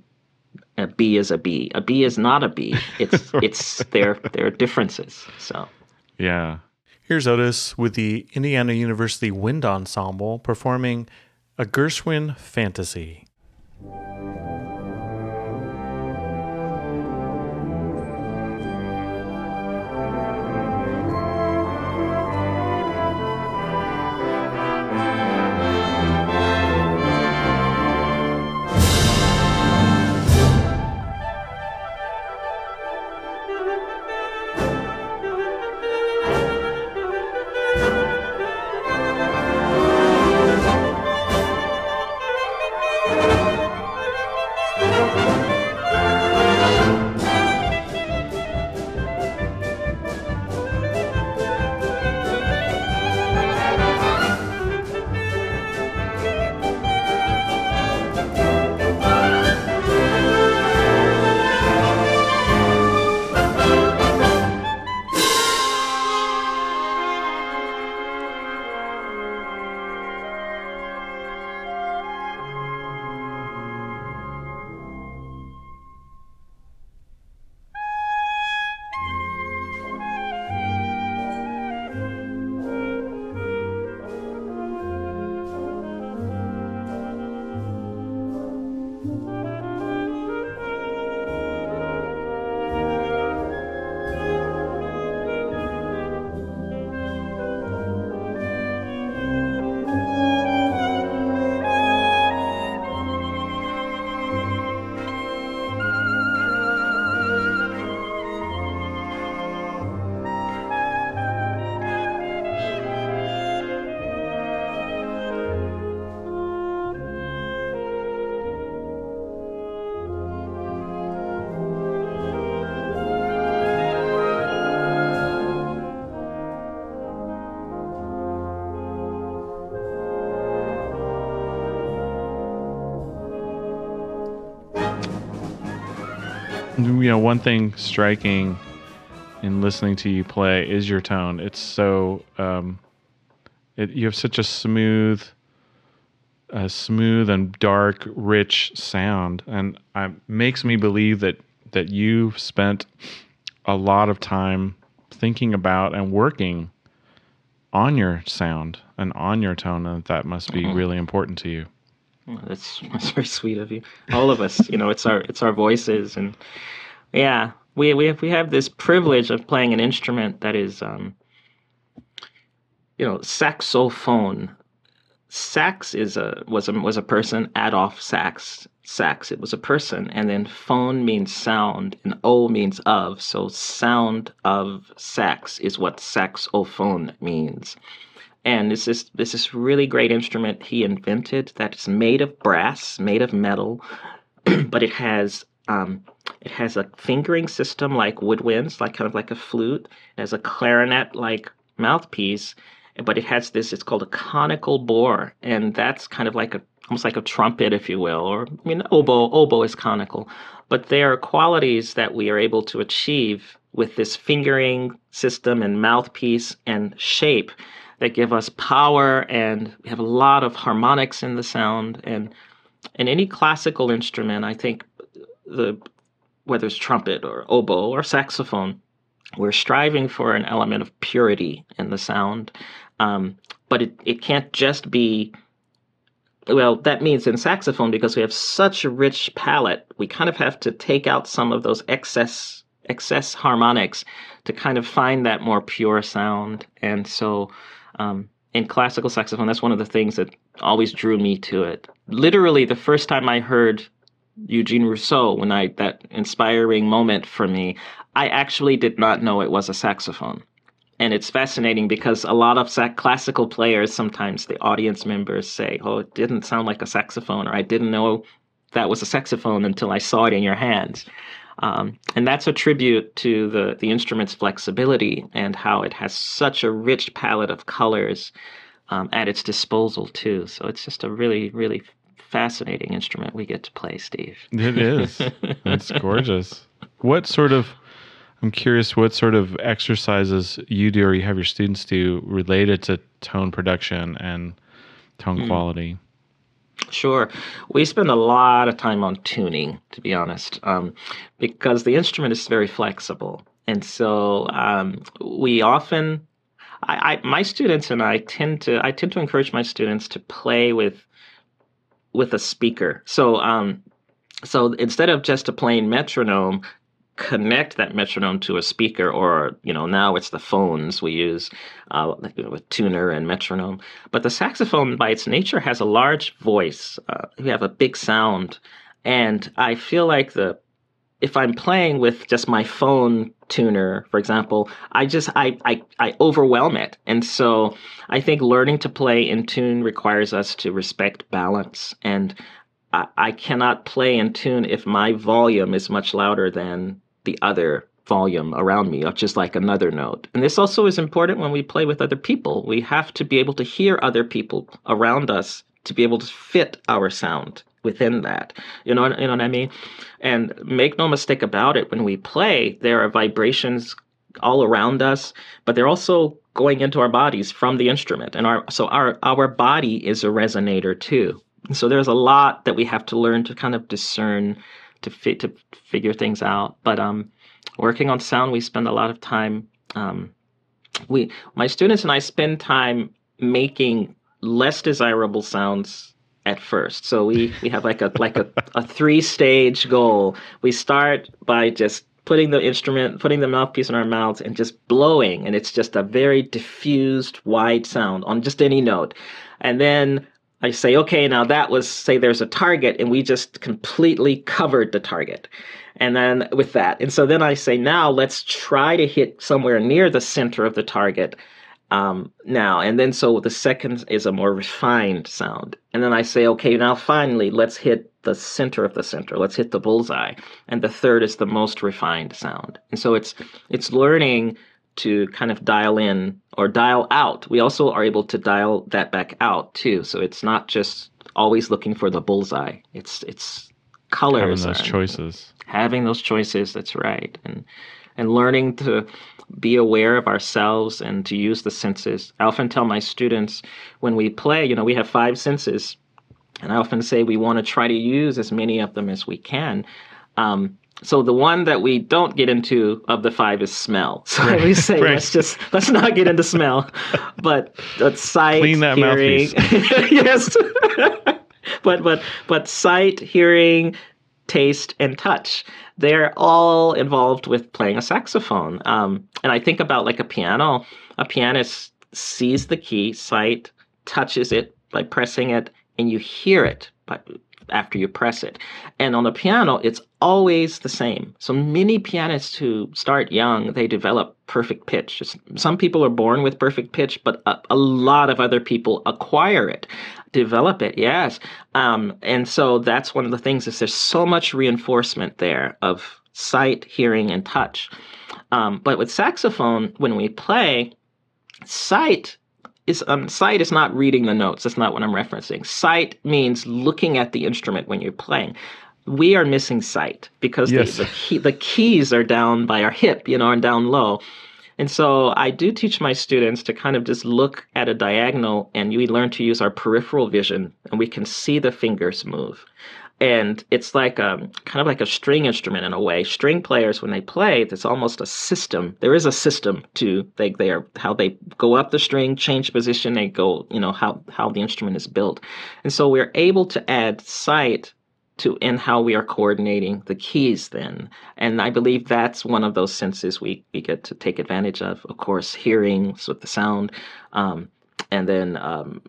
a B is a B. A B is not a B. It's it's there there are differences. So yeah. Here's Otis with the Indiana University Wind Ensemble performing a Gershwin Fantasy. You know, one thing striking in listening to you play is your tone. It's so um, it, you have such a smooth, a smooth and dark, rich sound, and it makes me believe that that you've spent a lot of time thinking about and working on your sound and on your tone, and that must be mm-hmm. really important to you. Well, that's that's very sweet of you. All of us, you know, it's our it's our voices, and yeah, we we have we have this privilege of playing an instrument that is, um, you know, saxophone. Sax is a was a was a person. Adolf Sax sax. It was a person, and then phone means sound, and o means of. So sound of sax is what saxophone means. And this is this is really great instrument he invented that is made of brass, made of metal, but it has um, it has a fingering system like woodwinds, like kind of like a flute. It has a clarinet like mouthpiece, but it has this. It's called a conical bore, and that's kind of like a almost like a trumpet, if you will, or I mean oboe. Oboe is conical, but there are qualities that we are able to achieve with this fingering system and mouthpiece and shape that give us power, and we have a lot of harmonics in the sound and in any classical instrument, I think the whether it's trumpet or oboe or saxophone, we're striving for an element of purity in the sound. Um, but it, it can't just be well, that means in saxophone, because we have such a rich palette, we kind of have to take out some of those excess excess harmonics to kind of find that more pure sound. And so um, in classical saxophone, that's one of the things that always drew me to it. Literally, the first time I heard Eugene Rousseau, when I that inspiring moment for me, I actually did not know it was a saxophone. And it's fascinating because a lot of sac- classical players, sometimes the audience members say, "Oh, it didn't sound like a saxophone," or "I didn't know that was a saxophone until I saw it in your hands." Um, and that's a tribute to the the instrument's flexibility and how it has such a rich palette of colors um, at its disposal too. So it's just a really, really fascinating instrument we get to play, Steve. It is. it's gorgeous. What sort of I'm curious what sort of exercises you do or you have your students do related to tone production and tone mm. quality. Sure. We spend a lot of time on tuning, to be honest, um, because the instrument is very flexible. And so um, we often, I, I, my students and I tend to, I tend to encourage my students to play with with a speaker. So um, so instead of just a plain metronome, connect that metronome to a speaker, or you know now it's the phones we use uh, with tuner and metronome. But the saxophone, by its nature, has a large voice. Uh, we have a big sound, and I feel like the if I'm playing with just my phone tuner, for example, I just I, I I overwhelm it. And so I think learning to play in tune requires us to respect balance. And I, I cannot play in tune if my volume is much louder than the other volume around me, just like another note. And this also is important when we play with other people. We have to be able to hear other people around us to be able to fit our sound within that. You know, you know what I mean? And make no mistake about it, when we play, there are vibrations all around us, but they're also going into our bodies from the instrument. And our so our our body is a resonator too. so there's a lot that we have to learn to kind of discern to fit to figure things out. But um working on sound, we spend a lot of time um we my students and I spend time making less desirable sounds at first. So we, we have like a like a, a three stage goal. We start by just putting the instrument, putting the mouthpiece in our mouths and just blowing. And it's just a very diffused, wide sound on just any note. And then I say, okay, now that was, say there's a target, and we just completely covered the target. And then with that, and so then I say, now let's try to hit somewhere near the center of the target um, now. And then so the second is a more refined sound. And then I say, okay, now finally, let's hit the center of the center. Let's hit the bullseye. And the third is the most refined sound. And so it's it's learning to kind of dial in or dial out. We also are able to dial that back out too. So it's not just always looking for the bullseye. It's it's colors. Having those choices. having those choices that's right and and learning to be aware of ourselves and to use the senses i often tell my students when we play you know we have five senses and i often say we want to try to use as many of them as we can um, so the one that we don't get into of the five is smell. So right. we say right. let's just let's not get into smell, but but sight, clean that hearing, yes, but but but sight, hearing, taste, and touch. They're all involved with playing a saxophone. Um, and I think about like a piano. A pianist sees the key, sight, touches it by pressing it, and you hear it by after you press it. And on the piano, it's always the same. So many pianists who start young, they develop perfect pitch. Some people are born with perfect pitch, but a, a lot of other people acquire it, develop it. Yes. Um, and so that's one of the things is there's so much reinforcement there of sight, hearing, and touch. Um, but with saxophone, when we play, sight is um, sight is not reading the notes. That's not what I'm referencing. Sight means looking at the instrument when you're playing. We are missing sight because yes. the, the, key, the keys are down by our hip, you know, and down low. And so I do teach my students to kind of just look at a diagonal and we learn to use our peripheral vision and we can see the fingers move and it's like a um, kind of like a string instrument in a way. String players, when they play, it's almost a system. There is a system to they they are how they go up the string, change position, they go you know how how the instrument is built, and so we're able to add sight to in how we are coordinating the keys then and i believe that's one of those senses we, we get to take advantage of of course hearing with the sound um, and then um,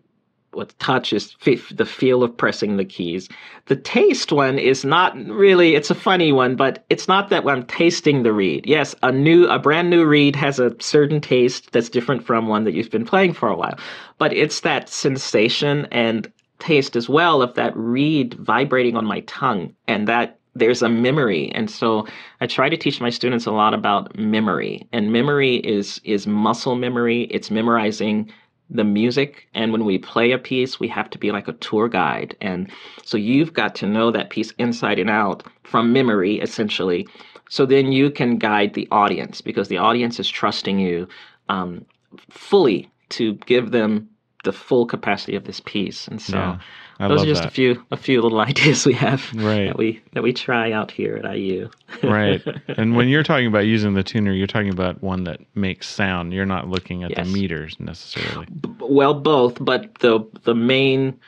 with touch is f- the feel of pressing the keys. The taste one is not really, it's a funny one, but it's not that I'm tasting the reed. Yes, a new, a brand new reed has a certain taste that's different from one that you've been playing for a while. But it's that sensation and taste as well of that reed vibrating on my tongue and that there's a memory. And so i try to teach my students a lot about memory. And memory is is muscle memory. It's memorizing the music. And when we play a piece we have to be like a tour guide. And so you've got to know that piece inside and out from memory essentially. So then you can guide the audience because the audience is trusting you um, fully to give them the full capacity of this piece and so yeah. Those are just that. a few a few little ideas we have right. that we that we try out here at IU. right. And when you're talking about using the tuner, you're talking about one that makes sound. You're not looking at yes. the meters necessarily. B- well, both, but the the main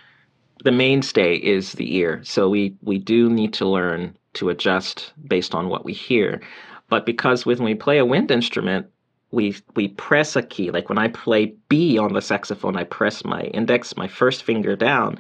the mainstay is the ear. So we we do need to learn to adjust based on what we hear. But because when we play a wind instrument, we we press a key. Like when I play B on the saxophone, I press my index, my first finger down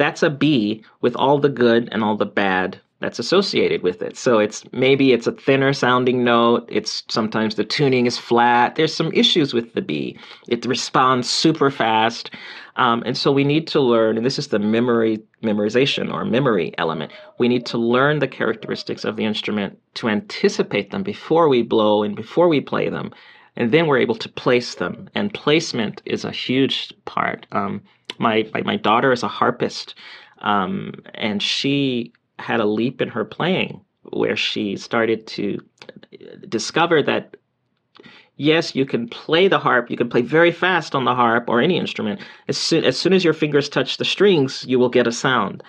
that's a B with all the good and all the bad that's associated with it. So it's maybe it's a thinner sounding note. It's sometimes the tuning is flat. There's some issues with the B. It responds super fast. Um, and so we need to learn, and this is the memory memorization or memory element. We need to learn the characteristics of the instrument to anticipate them before we blow and before we play them. And then we're able to place them. And placement is a huge part. Um, my, my, my daughter is a harpist, um, and she had a leap in her playing where she started to discover that yes, you can play the harp, you can play very fast on the harp or any instrument. As soon, as soon as your fingers touch the strings, you will get a sound.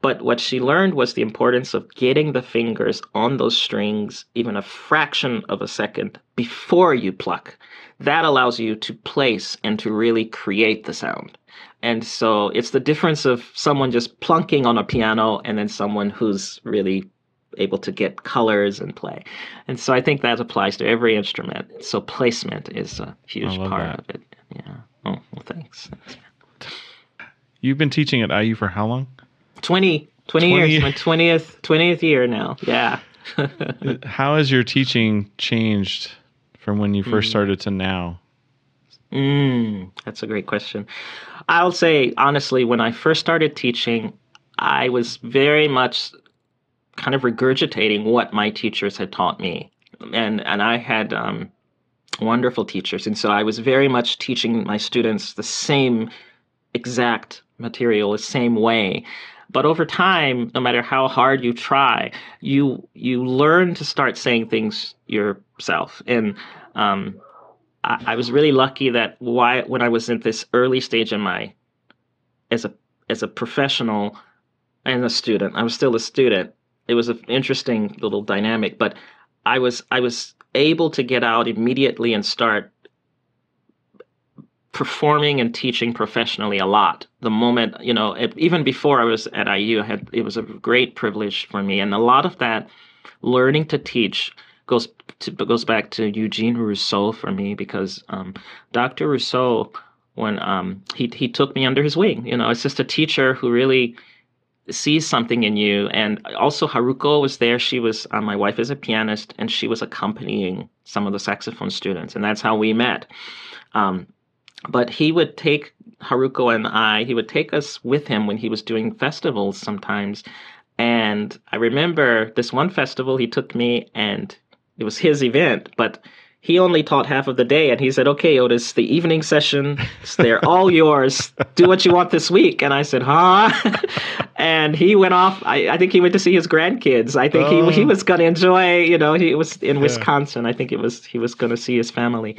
But what she learned was the importance of getting the fingers on those strings even a fraction of a second before you pluck. That allows you to place and to really create the sound. And so it's the difference of someone just plunking on a piano and then someone who's really able to get colors and play. And so I think that applies to every instrument. So placement is a huge part that. of it. Yeah. Oh, well, thanks. You've been teaching at IU for how long? 20, 20, 20 years. My 20th, 20th year now. Yeah. how has your teaching changed from when you first mm. started to now? Mm, that's a great question. I'll say honestly, when I first started teaching, I was very much kind of regurgitating what my teachers had taught me, and and I had um, wonderful teachers, and so I was very much teaching my students the same exact material, the same way. But over time, no matter how hard you try, you you learn to start saying things yourself. And um, I, I was really lucky that why when I was in this early stage in my as a as a professional and a student, I was still a student. It was an interesting little dynamic, but I was I was able to get out immediately and start performing and teaching professionally a lot. The moment, you know, it, even before I was at IU, I had it was a great privilege for me, and a lot of that learning to teach goes to, goes back to Eugene Rousseau for me because um, Dr. Rousseau, when um, he he took me under his wing, you know, it's just a teacher who really sees something in you. And also Haruko was there. She was uh, my wife is a pianist, and she was accompanying some of the saxophone students, and that's how we met. Um, but he would take Haruko and I, he would take us with him when he was doing festivals sometimes. And I remember this one festival, he took me and it was his event, but he only taught half of the day and he said okay otis the evening session they're all yours do what you want this week and i said huh and he went off I, I, think he went to see his grandkids i think oh. he, he oh. was going to enjoy you know he was in yeah. wisconsin i think it was he was going to see his family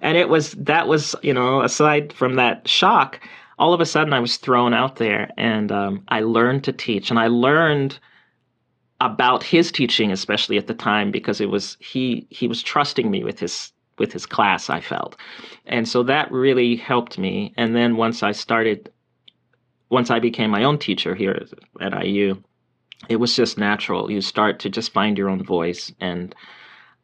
and it was that was you know aside from that shock all of a sudden i was thrown out there and um, i learned to teach. And i learned about his teaching especially at the time because it was he he was trusting me with his with his class i felt. And so that really helped me. And then once i started once i became my own teacher here at iu it was just natural. You start to just find your own voice. And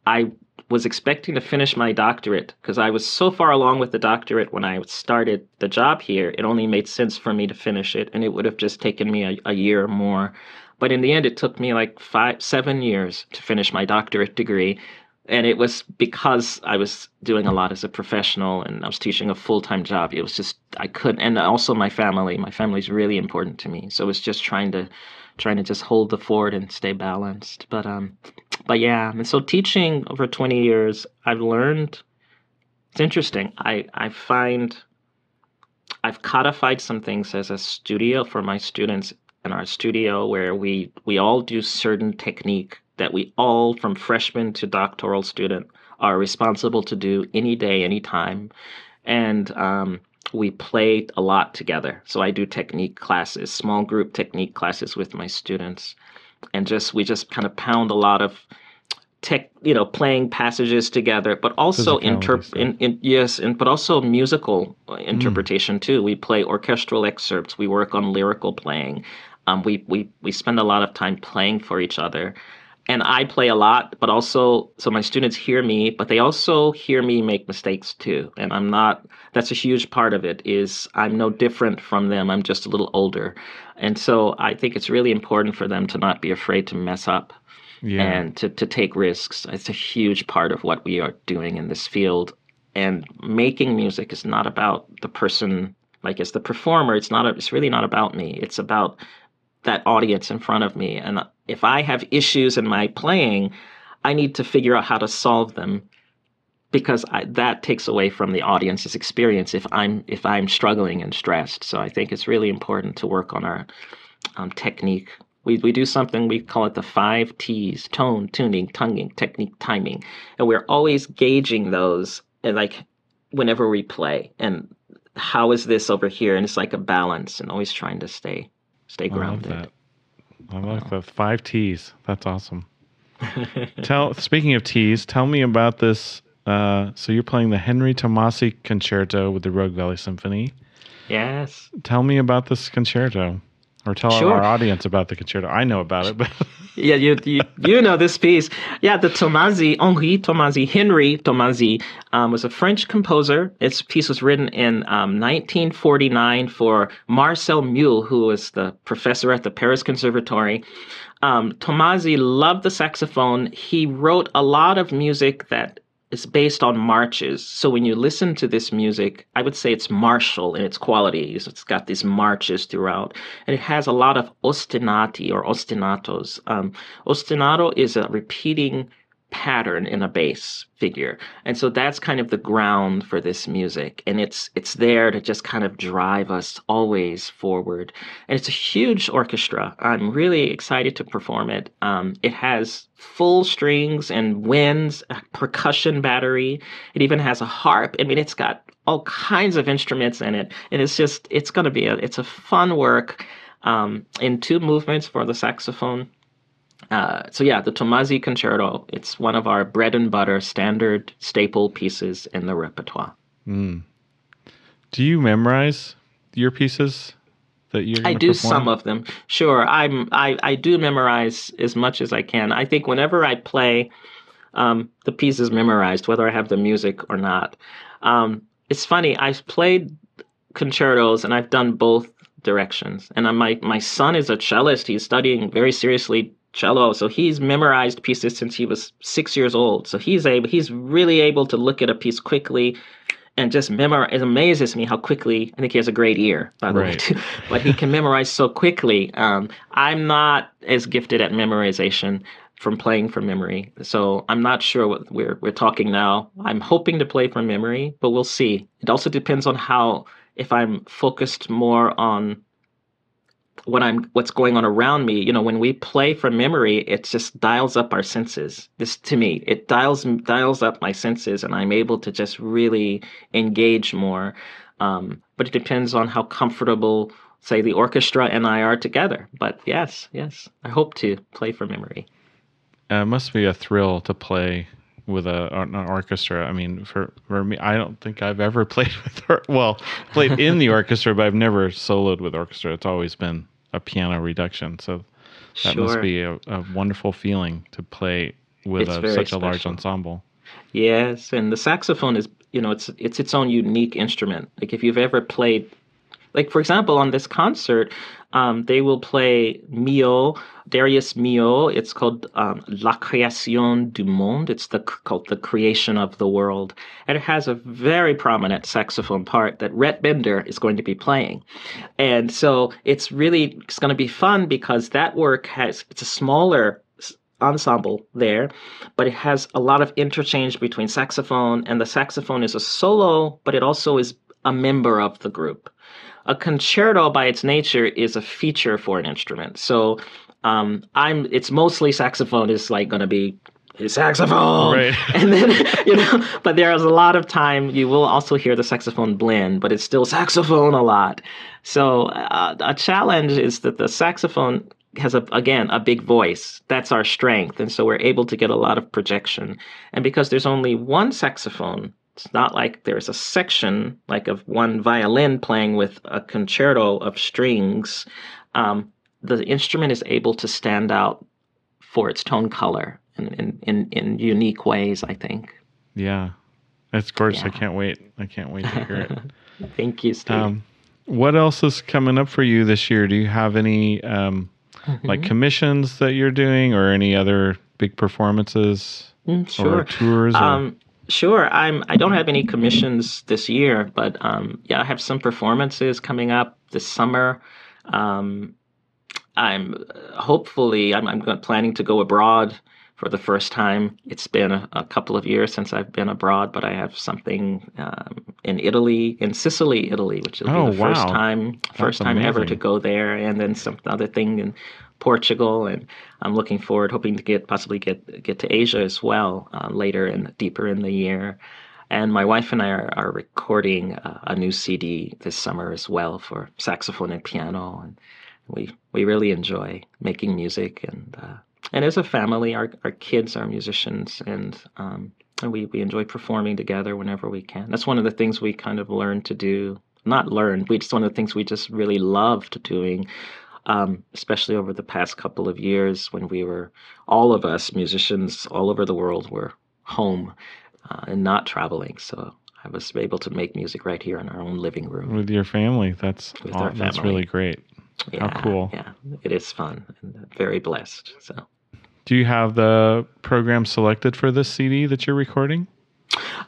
i was expecting to finish my doctorate because I was so far along with the doctorate when I started the job here. It only made sense for me to finish it, and it would have just taken me a, a year or more. But in the end, it took me like five, seven years to finish my doctorate degree. And it was because I was doing a lot as a professional and I was teaching a full time job. It was just, I couldn't, and also my family. My family is really important to me. So it was just trying to, trying to just hold the fort and stay balanced. But um, but yeah, and so teaching over 20 years, I've learned it's interesting. I, I find I've codified some things as a studio for my students in our studio where we we all do certain technique that we all from freshman to doctoral student are responsible to do any day, anytime. And um, we play a lot together. So I do technique classes, small group technique classes with my students and just we just kind of pound a lot of tech, you know, playing passages together, but also inter in, in, yes, and but also musical uh, mm. interpretation mm. too. We play orchestral excerpts. We work on lyrical playing. Um, we we we spend a lot of time playing for each other, and I play a lot, but also so my students hear me, but they also hear me make mistakes too. And I'm not. That's a huge part of it. Is I'm no different from them. I'm just a little older, and so I think it's really important for them to not be afraid to mess up. Yeah. And to, to take risks. It's a huge part of what we are doing in this field. And making music is not about the person like as the performer it's not a, it's really not about me it's about that audience in front of me. And if I have issues in my playing, I need to figure out how to solve them because I, that takes away from the audience's experience if I'm if I'm struggling and stressed. So I think it's really important to work on our um, technique. We we do something we call it the five T's: tone, tuning, tonguing, technique, timing, and we're always gauging those and like whenever we play and how is this over here and it's like a balance and always trying to stay Stay grounded. I love that. I like the five T's. That's awesome. tell speaking of T's, tell me about this. Uh, so you're playing the Henry Tomasi Concerto with the Rogue Valley Symphony. Yes. Tell me about this concerto. Or tell sure. our audience about the concerto. I know about it, but yeah, you, you you know this piece. Yeah, the Tomasi, Henri Tomasi, Henry Tomasi, um, was a French composer. Its piece was written in um, 1949 for Marcel Mule, who was the professor at the Paris Conservatory. Um, Tomasi loved the saxophone. He wrote a lot of music that is based on marches. So when you listen to this music, I would say it's martial in its qualities. It's got these marches throughout, and it has a lot of ostinati or ostinatos. Um, ostinato is a repeating pattern in a bass figure. And so that's kind of the ground for this music. And it's it's there to just kind of drive us always forward. And it's a huge orchestra. I'm really excited to perform it. Um, it has full strings and winds, a percussion battery. It even has a harp. I mean, it's got all kinds of instruments in it. And it's just it's gonna be a it's a fun work. Um, in two movements for the saxophone uh, so yeah, the Tomasi Concerto. It's one of our bread and butter standard staple pieces in the repertoire. Mm. Do you memorize your pieces that you? I do perform? some of them. Sure, I'm. I I do memorize as much as I can. I think whenever I play, um, the piece is memorized, whether I have the music or not. Um, it's funny. I've played concertos and I've done both directions. And my my son is a cellist. He's studying very seriously cello. So he's memorized pieces since he was six years old. So he's able, he's really able to look at a piece quickly and just memorize. It amazes me how quickly. I think he has a great ear, by the right. way, too. but he can memorize so quickly. Um, I'm not as gifted at memorization from playing from memory, so I'm not sure what we're we're talking now. I'm hoping to play from memory, but we'll see. It also depends on how if I'm focused more on what I'm what's going on around me. You know, when we play from memory, it just dials up our senses. This to me, it dials dials up my senses, and I'm able to just really engage more. Um, but it depends on how comfortable, say, the orchestra and I are together. But yes, yes, I hope to play from memory. Uh, it must be a thrill to play with a an orchestra. I mean, for for me, I don't think I've ever played with or well played in the orchestra, but I've never soloed with orchestra. It's always been a piano reduction. So that sure. must be a, a, wonderful feeling to play with a, such special. a large ensemble. Yes, and the saxophone is you know it's it's its own unique instrument. Like if you've ever played like for example on this concert um, they will play Milhaud, Darius Milhaud. It's called um, La Création du Monde. It's the called the creation of the world, and it has a very prominent saxophone part that Rhett Bender is going to be playing, and so it's really it's going to be fun because that work has it's a smaller ensemble there, but it has a lot of interchange between saxophone and the saxophone is a solo, but it also is a member of the group a concerto by its nature is a feature for an instrument. So um, I'm it's mostly saxophone is like going to be saxophone, right? and then you know, but there is a lot of time you will also hear the saxophone blend, but it's still saxophone a lot. So uh, a challenge is that the saxophone has a again a big voice. That's our strength, and so we're able to get a lot of projection. And because there's only one saxophone it's not like there's a section like of one violin playing with a concerto of strings. Um, the instrument is able to stand out for its tone color in, in, in, in unique ways, I think. Yeah. That's gorgeous. Yeah. I can't wait. I can't wait to hear it. Thank you, Steve. Um, what else is coming up for you this year? Do you have any um, mm-hmm. like commissions that you're doing or any other big performances mm, sure. or tours? Or? Um, Sure. I'm. I don't have any commissions this year, but um, yeah, I have some performances coming up this summer. Um, I'm hopefully I'm, I'm, planning to go abroad for the first time. It's been a, a, couple of years since I've been abroad, but I have something um, in Italy, in Sicily, Italy, which will oh, be the wow. first time, first time ever to go there, and then some other thing in Portugal, and I'm looking forward, hoping to get possibly get get to Asia as well uh, later and deeper in the year. And my wife and I are, are recording uh, a new CD this summer as well for saxophone and piano, and we we really enjoy making music and uh, and as a family, our our kids are musicians, and um, and we we enjoy performing together whenever we can. That's one of the things we kind of learned to do. Not learned, we just one of the things we just really loved doing um, especially over the past couple of years when we were, all of us musicians all over the world were home uh, and not traveling. So I was able to make music right here in our own living room with your family. That's with all, that's really great. Yeah, How cool! Yeah, it is fun and very blessed. So, do you have the program selected for this CD that you're recording?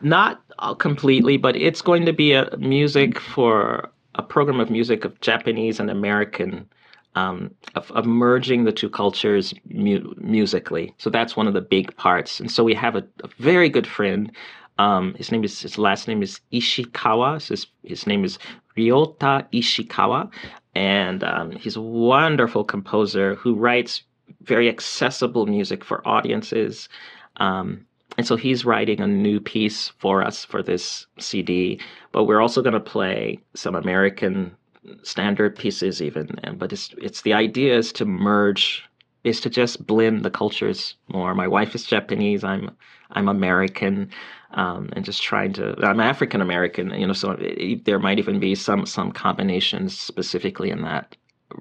Not completely, but it's going to be a music for a program of music of Japanese and American um, of, of, merging the two cultures mu- musically. So that's one of the big parts. And so we have a, a very good friend. Um, his name is his last name is Ishikawa. So his, his name is Ryota Ishikawa, and um, he's a wonderful composer who writes very accessible music for audiences. Um, and so he's writing a new piece for us for this CD, but we're also going to play some American standard pieces even. And but it's it's the idea is to merge, is to just blend the cultures more. My wife is Japanese. I'm I'm American, um, and just trying to. I'm African American. You know, so it, there might even be some some combinations specifically in that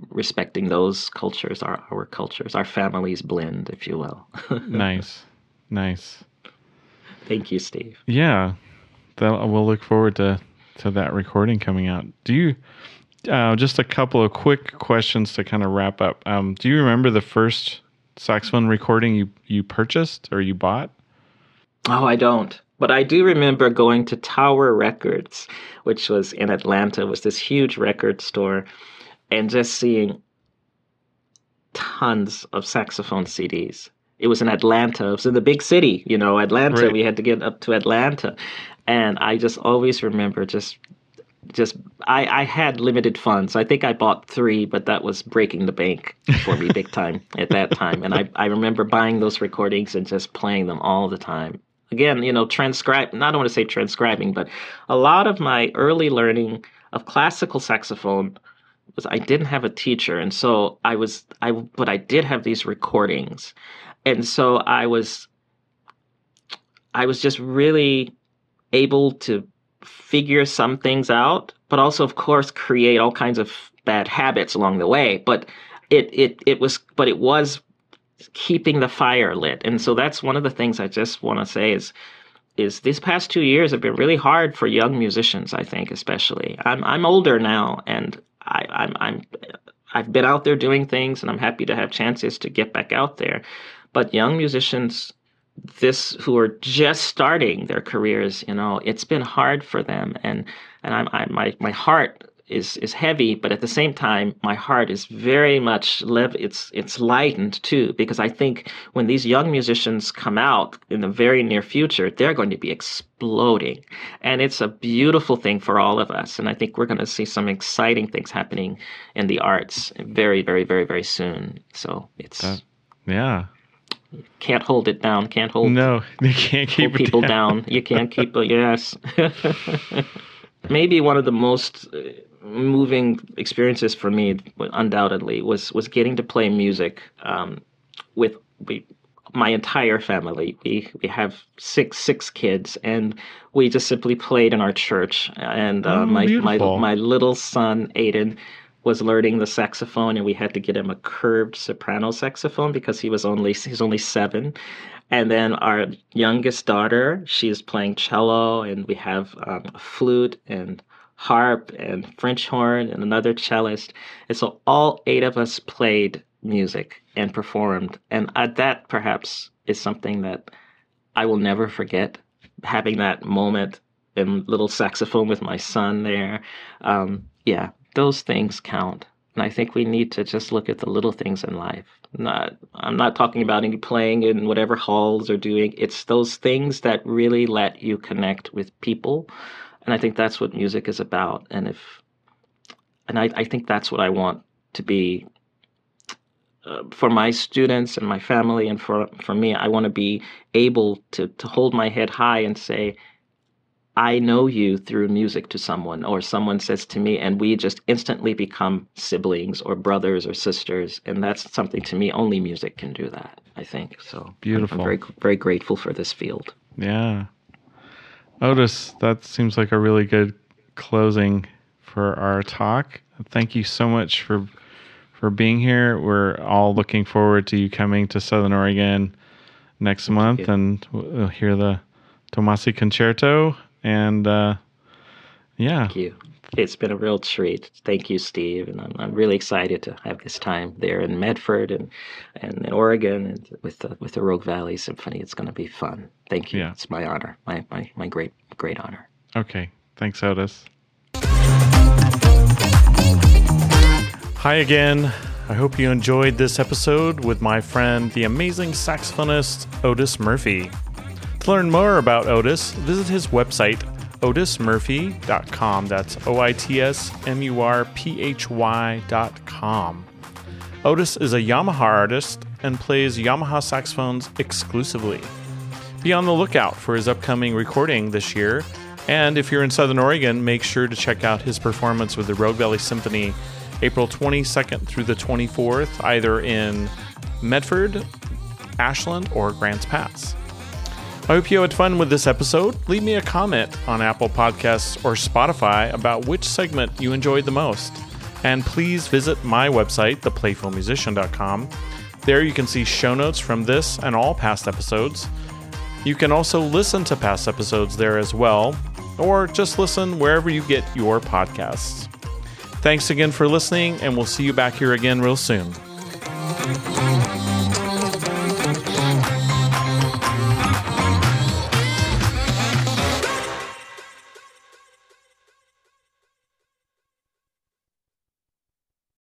respecting those cultures, our our cultures, our families blend, if you will. nice, nice. Thank you, Steve. Yeah, that, we'll look forward to to that recording coming out. Do you? Uh, just a couple of quick questions to kind of wrap up. Um, do you remember the first saxophone recording you you purchased or you bought? Oh, I don't. But I do remember going to Tower Records, which was in Atlanta, it was this huge record store, and just seeing tons of saxophone CDs. It was in Atlanta. It was in the big city, you know, Atlanta. Right. We had to get up to Atlanta. And I just always remember just just I, I had limited funds. I think I bought three, but that was breaking the bank for me big time at that time. And I, I remember buying those recordings and just playing them all the time. Again, you know, transcribe not I don't want to say transcribing, but a lot of my early learning of classical saxophone was I didn't have a teacher, and so I was I but I did have these recordings, and so I was I was just really able to figure some things out, but also of course create all kinds of bad habits along the way. But it it it was but it was keeping the fire lit, and so that's one of the things I just want to say is is these past two years have been really hard for young musicians. I think especially I'm I'm older now, and I, I'm I'm I've been out there doing things, and I'm happy to have chances to get back out there. But young musicians, this who are just starting their careers, you know, it's been hard for them, and and I'm I, my my heart is is heavy, but at the same time, my heart is very much live. It's it's lightened too because I think when these young musicians come out in the very near future, they're going to be exploding, and it's a beautiful thing for all of us. And I think we're going to see some exciting things happening in the arts very, very, very, very soon. So it's uh, yeah. Can't hold it down. Can't hold. No, you can't keep people down. down. You can't keep it. Yes. Maybe one of the most moving experiences for me, undoubtedly, was was getting to play music um, with we, my entire family. We we have six six kids, and we just simply played in our church. And uh, oh, my my my little son Aiden was learning the saxophone, and we had to get him a curved soprano saxophone because he was only he's only seven. And then our youngest daughter, she's playing cello, and we have um, a flute and harp and French horn and another cellist. And so all eight of us played music and performed. And uh, that perhaps is something that I will never forget. Having that moment in little saxophone with my son there. Um, yeah, those things count. And I think we need to just look at the little things in life. Not, I'm not talking about any playing in whatever halls or doing. It's those things that really let you connect with people and I think that's what music is about. And if, and I, I think that's what I want to be uh, for my students and my family, and for for me. I want to be able to to hold my head high and say, I know you through music to someone, or someone says to me, and we just instantly become siblings or brothers or sisters. And that's something to me, only music can do that, I think. So beautiful. I'm very, very grateful for this field. Yeah. Otis, that seems like a really good closing for our talk. Thank you so much for for being here. We're all looking forward to you coming to Southern Oregon next month, and we'll hear the Tomasi concerto. And uh, yeah, Thank you. It's been a real treat. Thank you, Steve, and I'm, I'm really excited to have this time there in Medford and and in Oregon and with the with the Rogue Valley Symphony. It's going to be fun. Thank you. Yeah. It's my honor. My, my, my great, great honor. Okay. Thanks, Otis. Hi again. I hope you enjoyed this episode with my friend, the amazing saxophonist Otis Murphy. To learn more about Otis, visit his website, otismurphy.com. That's O I T S M U R P H Y.com. Otis is a Yamaha artist and plays Yamaha saxophones exclusively. Be on the lookout for his upcoming recording this year. And if you're in Southern Oregon, make sure to check out his performance with the Rogue Valley Symphony April 22nd through the 24th, either in Medford, Ashland, or Grants Pass. I hope you had fun with this episode. Leave me a comment on Apple Podcasts or Spotify about which segment you enjoyed the most. And please visit my website, theplayfulmusician.com. There you can see show notes from this and all past episodes. You can also listen to past episodes there as well, or just listen wherever you get your podcasts. Thanks again for listening, and we'll see you back here again real soon.